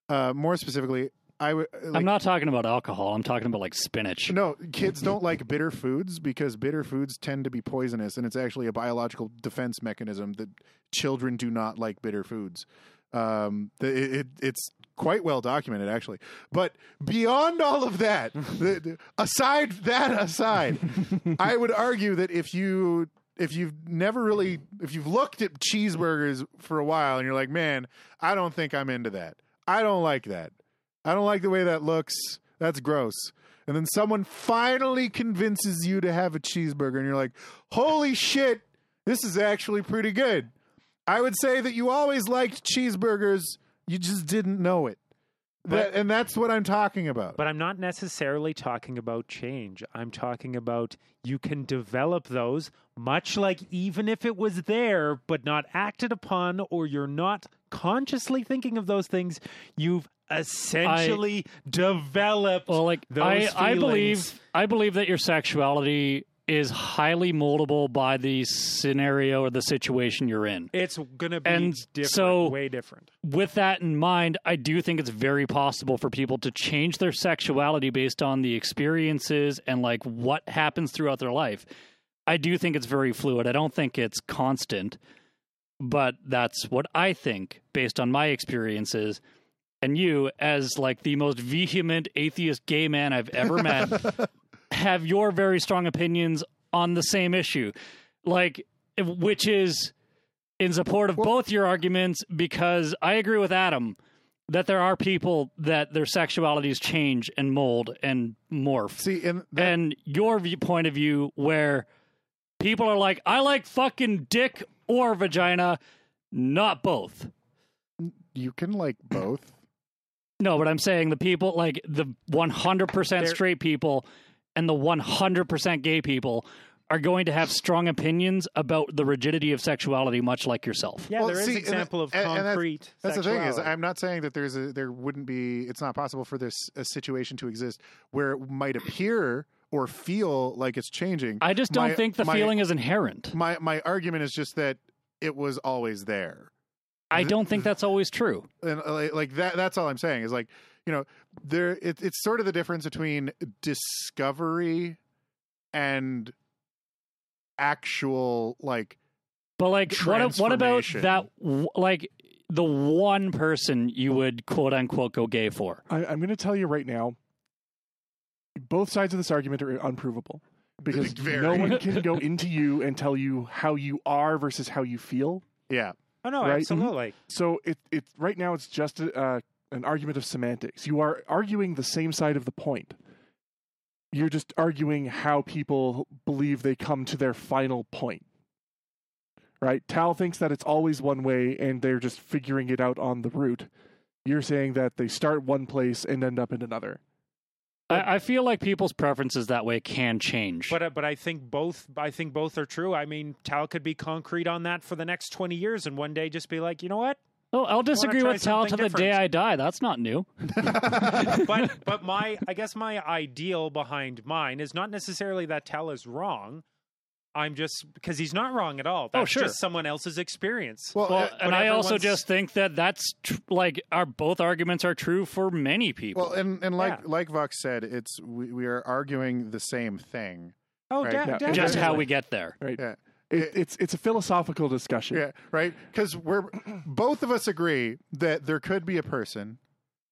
uh, more specifically, I would. Like, I'm not talking about alcohol. I'm talking about like spinach. no, kids don't like bitter foods because bitter foods tend to be poisonous, and it's actually a biological defense mechanism that children do not like bitter foods. Um, it, it, it's quite well documented, actually. But beyond all of that, the, the- aside that aside, I would argue that if you if you've never really if you've looked at cheeseburgers for a while and you're like, man, I don't think I'm into that. I don't like that. I don't like the way that looks. That's gross. And then someone finally convinces you to have a cheeseburger, and you're like, holy shit, this is actually pretty good. I would say that you always liked cheeseburgers, you just didn't know it. That, and that's what I'm talking about. But I'm not necessarily talking about change. I'm talking about you can develop those, much like even if it was there but not acted upon, or you're not consciously thinking of those things, you've essentially developed. Well, like those I, I believe, I believe that your sexuality is highly moldable by the scenario or the situation you're in. it's going to be And different, so- way different. With that in mind, I do think it's very possible for people to change their sexuality based on the experiences and like what happens throughout their life. I do think it's very fluid. I don't think it's constant. but that's what I think based on my experiences. And you, as like the most vehement atheist gay man I've ever met, have your very strong opinions on the same issue. Like, which is in support of both your arguments because I agree with Adam that there are people that their sexualities change and mold and morph. See, and that, and your view, point of view where people are like, I like fucking dick or vagina, not both. you can like both. No, but I'm saying the people like the 100% They're- straight people and the 100% gay people are going to have strong opinions about the rigidity of sexuality, much like yourself. Yeah, Well, there is see, an and example of and- and that's- concrete. That's the thing is. I'm not saying that there's a there wouldn't be. It's not possible for this a situation to exist where it might appear or feel like it's changing. I just don't My- think the my- feeling is inherent. My my argument is just that it was always there. I don't think that's always true. and uh, like, like that that's all i'm saying is like you know there it, it's sort of the difference between discovery and actual like But like, what what about that? Like the one person you would quote unquote go gay for? I, I'm going to tell you right now, both sides of this argument are unprovable because Very. no one can go into you and tell you how you are versus how you feel. yeah oh no, right? absolutely. So it it right now it's just a, uh, an argument of semantics. You are arguing the same side of the point. You're just arguing how people believe they come to their final point. Right? Tal thinks that it's always one way and they're just figuring it out on the route. You're saying that they start one place and end up in another. I, I feel like people's preferences that way can change. But uh, but I think both I think both are true. I mean, Tal could be concrete on that for the next twenty years, and one day just be like, you know what? Oh, I'll disagree with Tal to something the day. I die. That's not new. but but my I guess my ideal behind mine is not necessarily that Tal is wrong. I'm just because he's not wrong at all. That's Oh, sure. just someone else's experience. well, Well, uh, and I also everyone's- just think that that's tr- like our both arguments are true for many people. well and and like Yeah. like vox said it's we, we are arguing the same thing oh, right. de- Yeah. definitely. just how we get there. Right? yeah It, it's it's a philosophical discussion. Yeah, right. Because we're both of us agree that there could be a person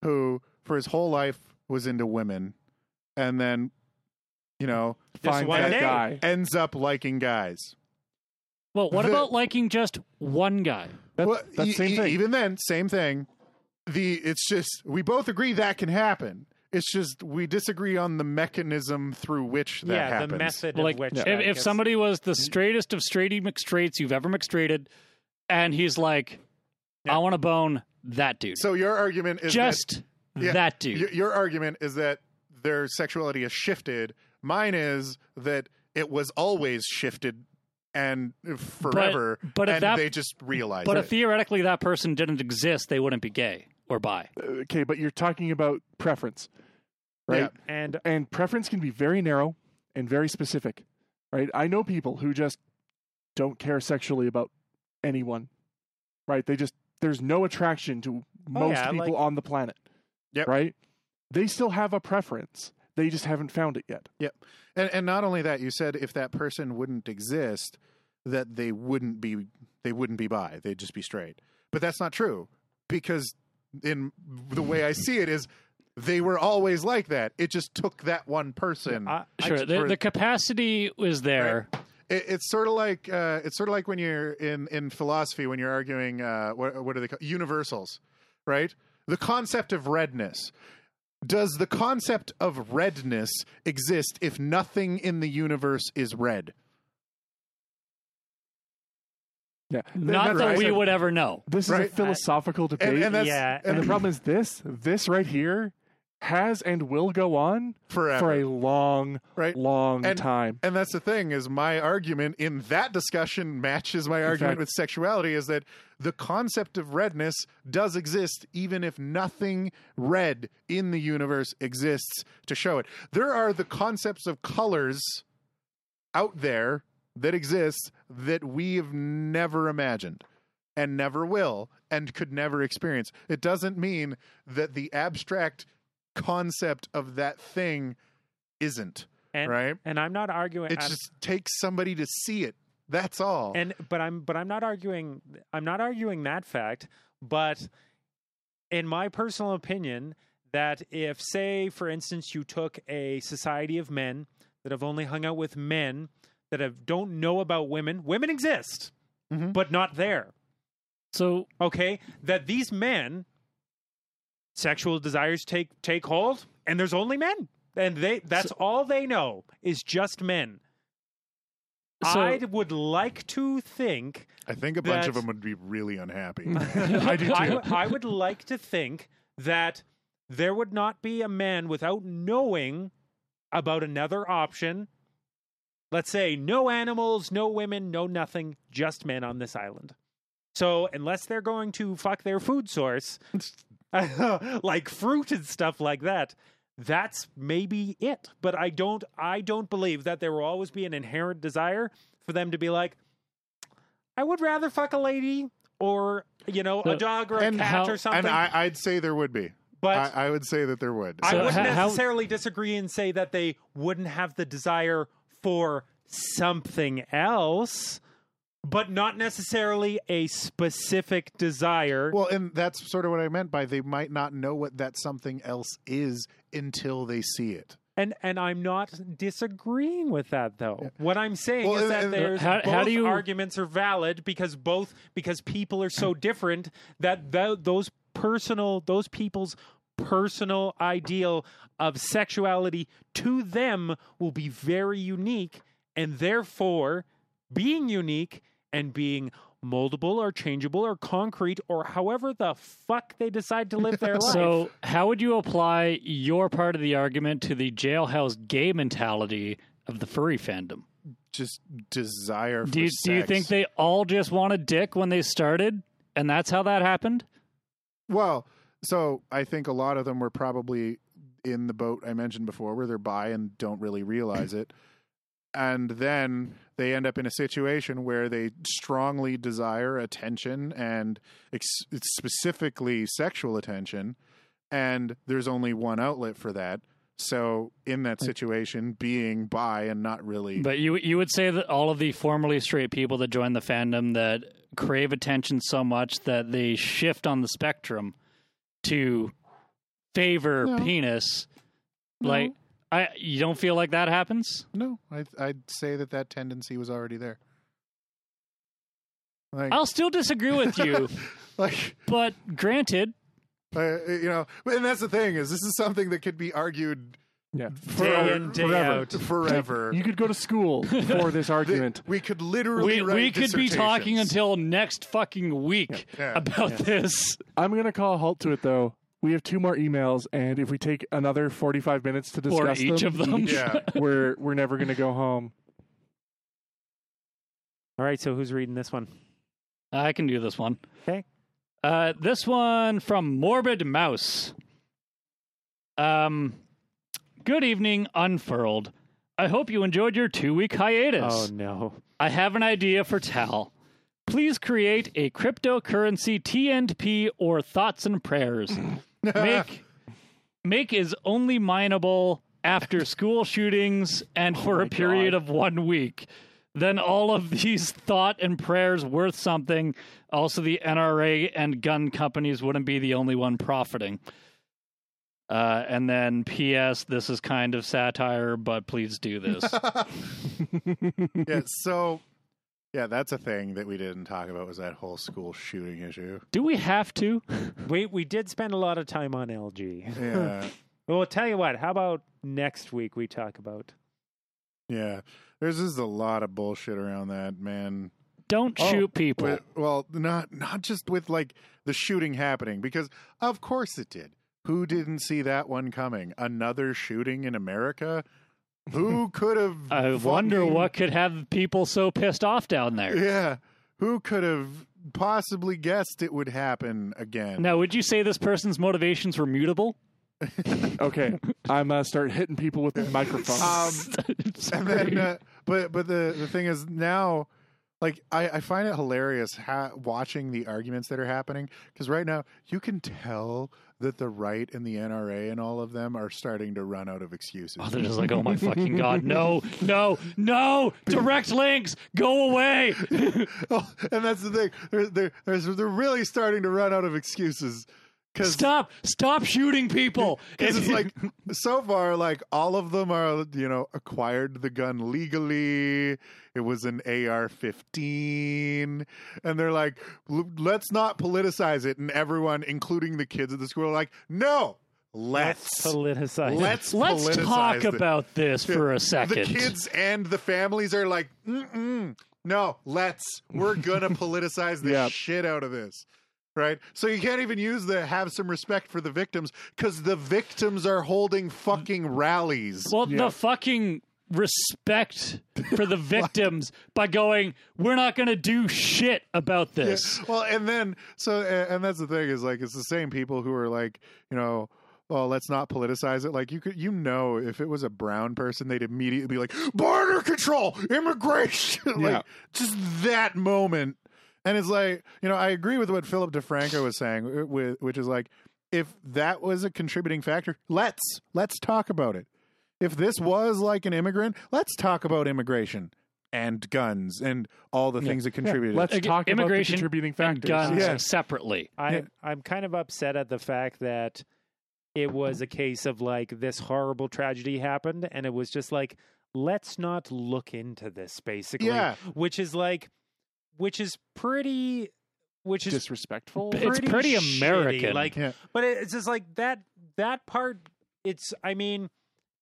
who, for his whole life, was into women, and then, you know, Just Find one that day. guy. ends up liking guys. Well, what The- about liking just one guy? That, Well, that's e- the same e- thing. Even then, same thing. The it's just we both agree that can happen. It's just we disagree on the mechanism through which that yeah, happens. the method Like of which. if, if somebody was the mm-hmm. straightest of straighty McStraights you've ever McStraighted, and he's like, Yeah. I want to bone that dude. So your argument is that- just mm-hmm. Yeah, that dude. Your, your argument is that their sexuality has shifted. Mine is that it was always shifted and forever, but if and that- they just realized but it. if theoretically that person didn't exist, they wouldn't be gay or bi. okay, but you're talking about preference, right? Yeah. and And preference can be very narrow and very specific, right? I know people who just don't care sexually about anyone, right? They just there's no attraction to oh, most yeah, people like- on the planet, Yep. right? They still have a preference. They just haven't found it yet. Yep. And, and not only that, you said if that person wouldn't exist, that they wouldn't be they wouldn't be bi. They'd just be straight. But that's not true because in the way I see it is they were always like that. It just took that one person. I, I- Sure, the, for- the capacity was there. It, it's sort of like uh, it's sort of like when you're in in philosophy when you're arguing uh, what what are they called universals, right? The concept of redness. Does the concept of redness exist if nothing in the universe is red? Yeah, Not That's that right. we would ever know. This is a philosophical debate, And, and that's Yeah, And and the problem is this: this right here has and will go on forever, for a long, right? long And- time. And that's the thing is my argument in that discussion matches my argument fact- with sexuality is that the concept of redness does exist even if nothing red in the universe exists to show it. There are the concepts of colors out there that exist that we have never imagined and never will and could never experience. It doesn't mean that the abstract concept of that thing isn't, and, right? and I'm not arguing. It I'm- just takes somebody to see it. That's all. and but I'm but I'm not arguing I'm not arguing that fact, but in my personal opinion that if say for instance you took a society of men that have only hung out with men that have don't know about women, women exist, Mhm. but not there. So Okay? That these men sexual desires take take hold and there's only men. And they that's all they know is just men. So- I would like to think I think a bunch of them would be really unhappy. I do too. I, I would like to think that there would not be a man without knowing about another option. Let's say no animals, no women, no nothing, just men on this island. So unless they're going to fuck their food source, like fruit and stuff like that, that's maybe it. But I don't I don't believe that there will always be an inherent desire for them to be like, I would rather fuck a lady or you know a dog or a and cat how- or something. and I, I'd say there would be. but I, I would say that there would. I wouldn't ho- how- necessarily disagree and say that they wouldn't have the desire for something else, but not necessarily a specific desire. Well, and that's sort of what I meant by they might not know what that something else is until they see it. and and I'm not disagreeing with that though. What I'm saying Well, is and- that and- there's How- both how do you- arguments are valid because both because people are so different that th- those personal those people's personal ideal of sexuality to them will be very unique and therefore being unique and being moldable or changeable or concrete or however the fuck they decide to live their life. So, how would you apply your part of the argument to the jailhouse gay mentality of the furry fandom? Just desire. For Do you, do you think they all just wanted dick when they started, and that's how that happened? Well, so I think a lot of them were probably in the boat I mentioned before, where they're bi and don't really realize it, and then they end up in a situation where they strongly desire attention and ex- specifically sexual attention, and there's only one outlet for that. So in that situation, being bi and not really But you you would say that all of the formerly straight people that join the fandom that crave attention so much that they shift on the spectrum to favor No. penis. No. Like I you don't feel like that happens? no, I, I'd say that that tendency was already there. Like, I'll still disagree with you, like but granted, Uh, you know, and that's the thing is this is something that could be argued Yeah. Day in, day forever. out. forever. You could go to school for this argument. we could literally we write we could be talking until next fucking week Yeah. about this. I'm going to call a halt to it, though. We have two more emails, and if we take another 45 minutes to discuss each of them. Yeah. we're we're never going to go home. All right, so who's reading this one? I can do this one. Okay. Uh, this one from Morbid Mouse. Um, good evening, Unfurled. I hope you enjoyed your two week hiatus. Oh no. I have an idea for Tal. Please create a cryptocurrency TNP or thoughts and prayers. Make make is only mineable after school shootings and for a period of one week. Then all of these thought and prayers worth something. Also, the NRA and gun companies wouldn't be the only one profiting. Uh, and then, P.S. This is kind of satire, but please do this. yeah, so yeah, that's a thing that we didn't talk about was that whole school shooting issue. do we have to? We we did spend a lot of time on LG. Yeah. Well, I'll tell you what. How about next week we talk about? yeah. There's just a lot of bullshit around that, man. Don't Oh, shoot people. With, well, not not just with like the shooting happening because of course it did. Who didn't see that one coming? Another shooting in America? Who could have I wonder what could have people so pissed off down there. Yeah. Who could have possibly guessed it would happen again? Now, would you say this person's motivations were mutable? Okay, I'm uh, start hitting people with the microphone. Um, and then, uh, but but the the thing is now, like I, I find it hilarious ha- watching the arguments that are happening because right now you can tell that the right and the NRA and all of them are starting to run out of excuses. Oh, they're just like, oh my fucking god, no, no, no, direct links, go away. Oh, and that's the thing. They're, they're, they're, they're really starting to run out of excuses. Stop, stop shooting people. Because it's like so far, like all of them are, you know, acquired the gun legally. It was an AR-15, and they're like, let's not politicize it. And everyone, including the kids at the school, are like, no, let's Politicize. let's Let's politicize talk it." about this for a second. The kids and the families are like, Mm-mm, no, let's. We're gonna politicize the Yeah. shit out of this. Right, so you can't even use the have some respect for the victims because the victims are holding fucking rallies. Well, Yeah. the fucking respect for the victims by going, we're not going to do shit about this. Well, and then so a- and that's the thing is like it's the same people who are like you know. Well, let's not politicize it. Like you could, you know, if it was a brown person, they'd immediately be like, border control, immigration, Yeah. like just that moment. And it's like, you know, I agree with what Philip DeFranco was saying, with which is like, if that was a contributing factor, let's let's talk about it. If this was like an immigrant, let's talk about immigration and guns and all the things that contributed. Let's Ag- talk about the immigration contributing And factors. guns Yeah. separately. I Yeah. I'm kind of upset at the fact that it was a case of like this horrible tragedy happened and it was just like let's not look into this basically Yeah. which is like which is pretty which is Disrespectful. It's pretty shitty. American. like Yeah. but it's just like that that part it's i mean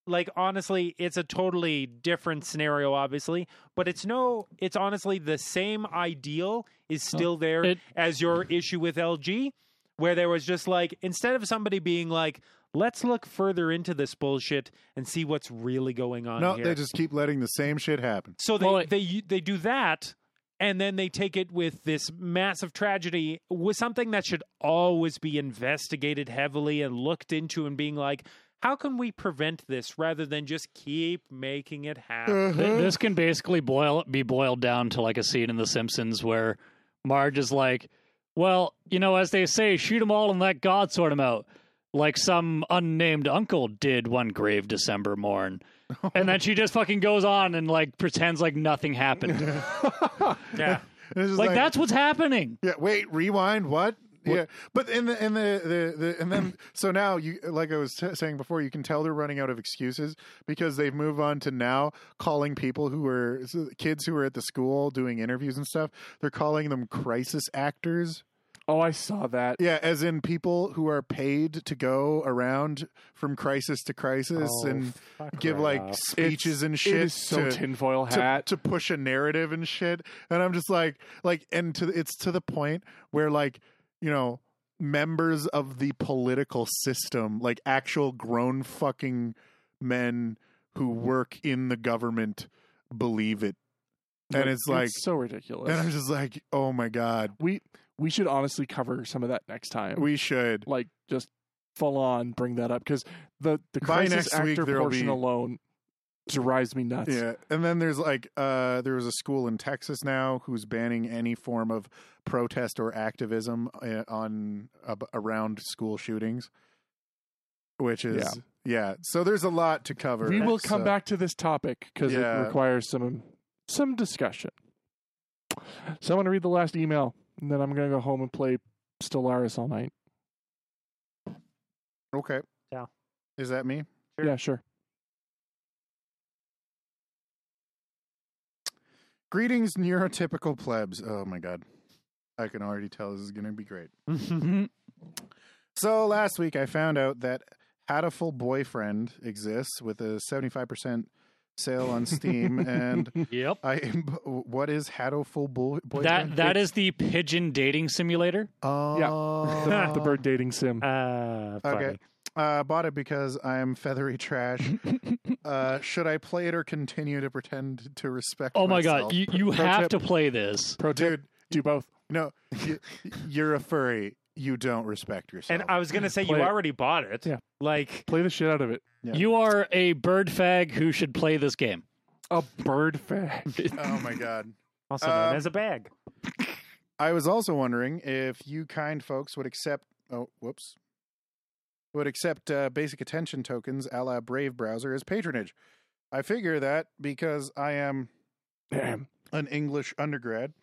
like honestly it's a totally different scenario obviously but it's no it's honestly the same ideal is still there it- as your issue with lg where there was just like instead of somebody being like let's look further into this bullshit and see what's really going on no, here they just keep letting the same shit happen. so they, Well, it- they they do that, and then they take it with this massive tragedy with something that should always be investigated heavily and looked into, and being like, how can we prevent this rather than just keep making it happen? Uh-huh. Th- This can basically boil be boiled down to like a scene in The Simpsons where Marge is like, "Well, you know, as they say, shoot them all and let God sort them out," like some unnamed uncle did one grave December morn. And then she just fucking goes on and like pretends like nothing happened. yeah, just like that's what's happening. Yeah, wait, rewind. What? Yeah, but in the in the, the the and then so now you like I was t- saying before, you can tell they're running out of excuses because they've moved on to now calling people who were kids who were at the school doing interviews and stuff. They're calling them crisis actors. Oh, I saw that. Yeah, as in people who are paid to go around from crisis to crisis Oh, and give like speeches and shit. is so to, tinfoil hat. to push a narrative and shit. And I'm just like, like, and to it's to the point where like, you know, members of the political system, like actual grown fucking men who work in the government, believe it. And it's like, so ridiculous. and I'm just like, oh my god, we we should honestly cover some of that next time. we should. like just full on bring that up because the the By crisis next week, actor there'll portion be- alone drives me nuts. Yeah, and then there's like uh there was a school in Texas now who's banning any form of protest or activism uh, on uh, around school shootings, which is yeah. So there's a lot to cover. We will come So- back to this topic because Yeah. it requires some some discussion. So I'm gonna read the last email, and then I'm gonna go home and play Stellaris all night. Okay. Yeah. Is that me? Sure. Yeah, sure. Greetings, neurotypical plebs. Oh my god. I can already tell this is going to be great. So last week I found out that Hatoful Boyfriend exists with a 75% sale on Steam and Yep. I what is Hatoful Boy, Boyfriend? That that is the pigeon dating simulator. Oh. The, the bird dating sim. uh, funny. Okay. Uh, bought it because I'm feathery trash. uh, should I play it or continue to pretend to respect? Oh my myself? god, you you Pro have tip. to play this. Pro tip: dude. do both. No, you, you're a furry. You don't respect yourself. And I was gonna say you it. already bought it. Yeah. Like Play the shit out of it. Yeah. You are a bird fag who should play this game. A bird fag. oh my god. also known Um, as a bag. I was also wondering if you kind folks would accept. Oh, whoops. Would accept uh, basic attention tokens a la Brave browser as patronage. I figure that because I am Damn. an English undergrad,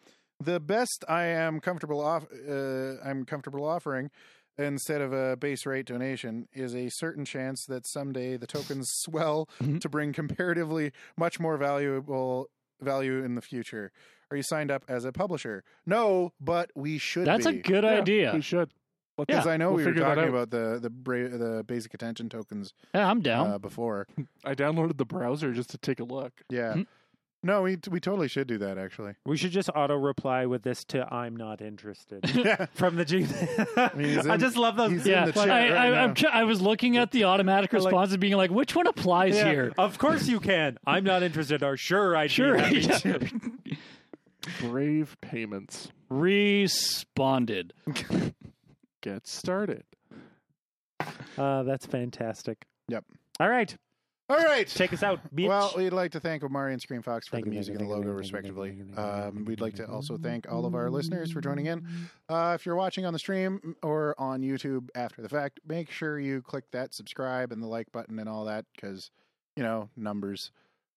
the best I am comfortable off. Uh, I'm comfortable offering instead of a base rate donation is a certain chance that someday the tokens swell Mhm. to bring comparatively much more valuable value in the future. Are you signed up as a publisher? No, but we should. That's a good Yeah, idea. We should. Because that- I know we'll we were talking about the the bra- the basic attention tokens Yeah, I'm down. uh, before. I downloaded the browser just to take a look. Yeah. Mhm. No, we we totally should do that actually. We should just auto reply with this to "I'm not interested" yeah. from the G. he's I in- just love those. he's in yeah, the chat I, right I, now. I'm I was looking at the automatic Like- responses, being like, which one applies Yeah, here? Of course you can. I'm not interested. Or sure, I'd Sure. be happy yeah. Brave payments. Responded. Get started. Uh, that's fantastic. Yep. All right, All right. take us out, bitch. Well, we'd like to thank Omari and Scream Fox for Thank the music thank and the logo, you, respectively. you, Um, we'd like to also thank all of our listeners for joining in. Uh, if you're watching on the stream or on YouTube after the fact, make sure you click that subscribe and the like button and all that because, you know, numbers.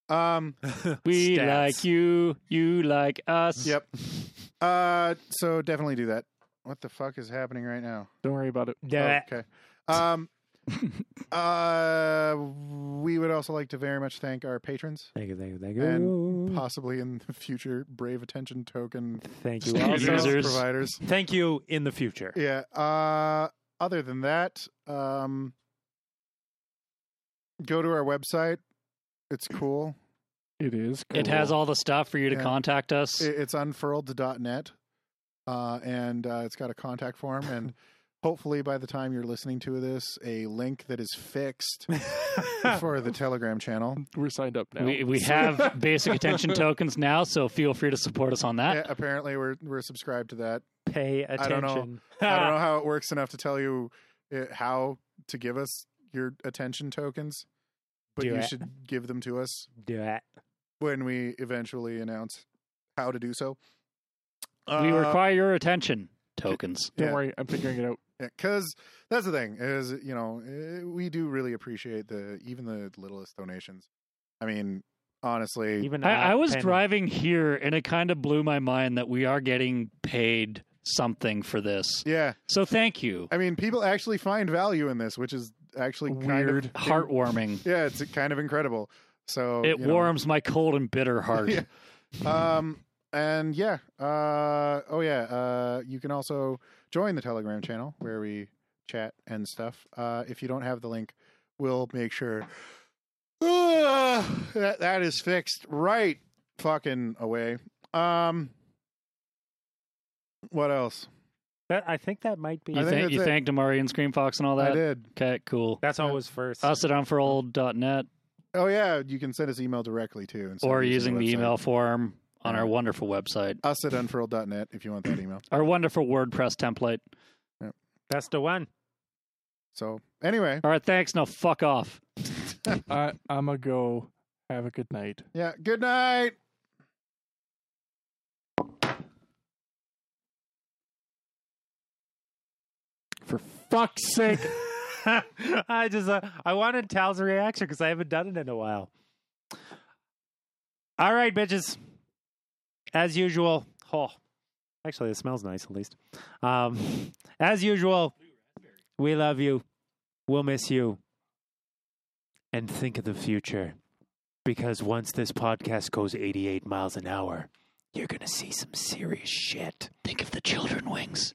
Um, We Stats. like you. You like us. yep. Uh, so definitely do that. What the fuck is happening right now? Don't worry about it. Yeah. Oh, okay. Um, uh, we would also like to very much thank our patrons. Thank you, thank you, thank you. And possibly in the future brave attention token thank you. Users. Also. providers Thank you in the future. yeah uh other than that um go to our website it's cool It is. It has all the stuff for you to Yeah. contact us. It- it's unfurled.net uh and uh, it's got a contact form and hopefully by the time you're listening to this a link that is fixed for the telegram channel We're signed up now. we we have basic attention tokens now, so feel free to support us on that. yeah, apparently we're we're subscribed to that Pay I don't know. attention. I don't know how it works enough to tell you uh, how to give us your attention tokens, but Do you it. should give them to us Do it. when we eventually announce how to do so. we Uh, require your attention tokens. Don't yeah. worry, I'm figuring it out. Because that's the thing is you know eh, we do really appreciate the even the littlest donations. I mean, honestly, Even I was penny. driving here, and it kind of blew my mind that we are getting paid something for this. yeah. So thank you. I mean, people actually find value in this, which is actually kind Weird. of Heartwarming. Yeah, it's kind of incredible. So It you know, warms my cold and bitter heart. Yeah. um and yeah uh oh yeah uh you can also join the telegram channel where we chat and stuff uh if you don't have the link we'll make sure uh, that that is fixed right fucking away um what else That, I think that might be. I You, think thank, that's you it. thanked Amari and Scream Fox and all that. i that? did Okay, cool. That's always first. Us at unfurled.net oh yeah you can send us email directly too instead or of using the website. email form on our wonderful website, us at unfurled.net if you want that email our wonderful WordPress template. that's the one. so anyway All right, thanks. Now fuck off. I, I'm going to go have a good night. yeah good night For fuck's sake. I just uh, I wanted Tal's reaction because I haven't done it in a while. All right, bitches. As usual. Oh, actually, it smells nice at least. Um, as usual, we love you. We'll miss you. And think of the future, because once this podcast goes 88 miles an hour, you're gonna see some serious shit. Think of the children wings.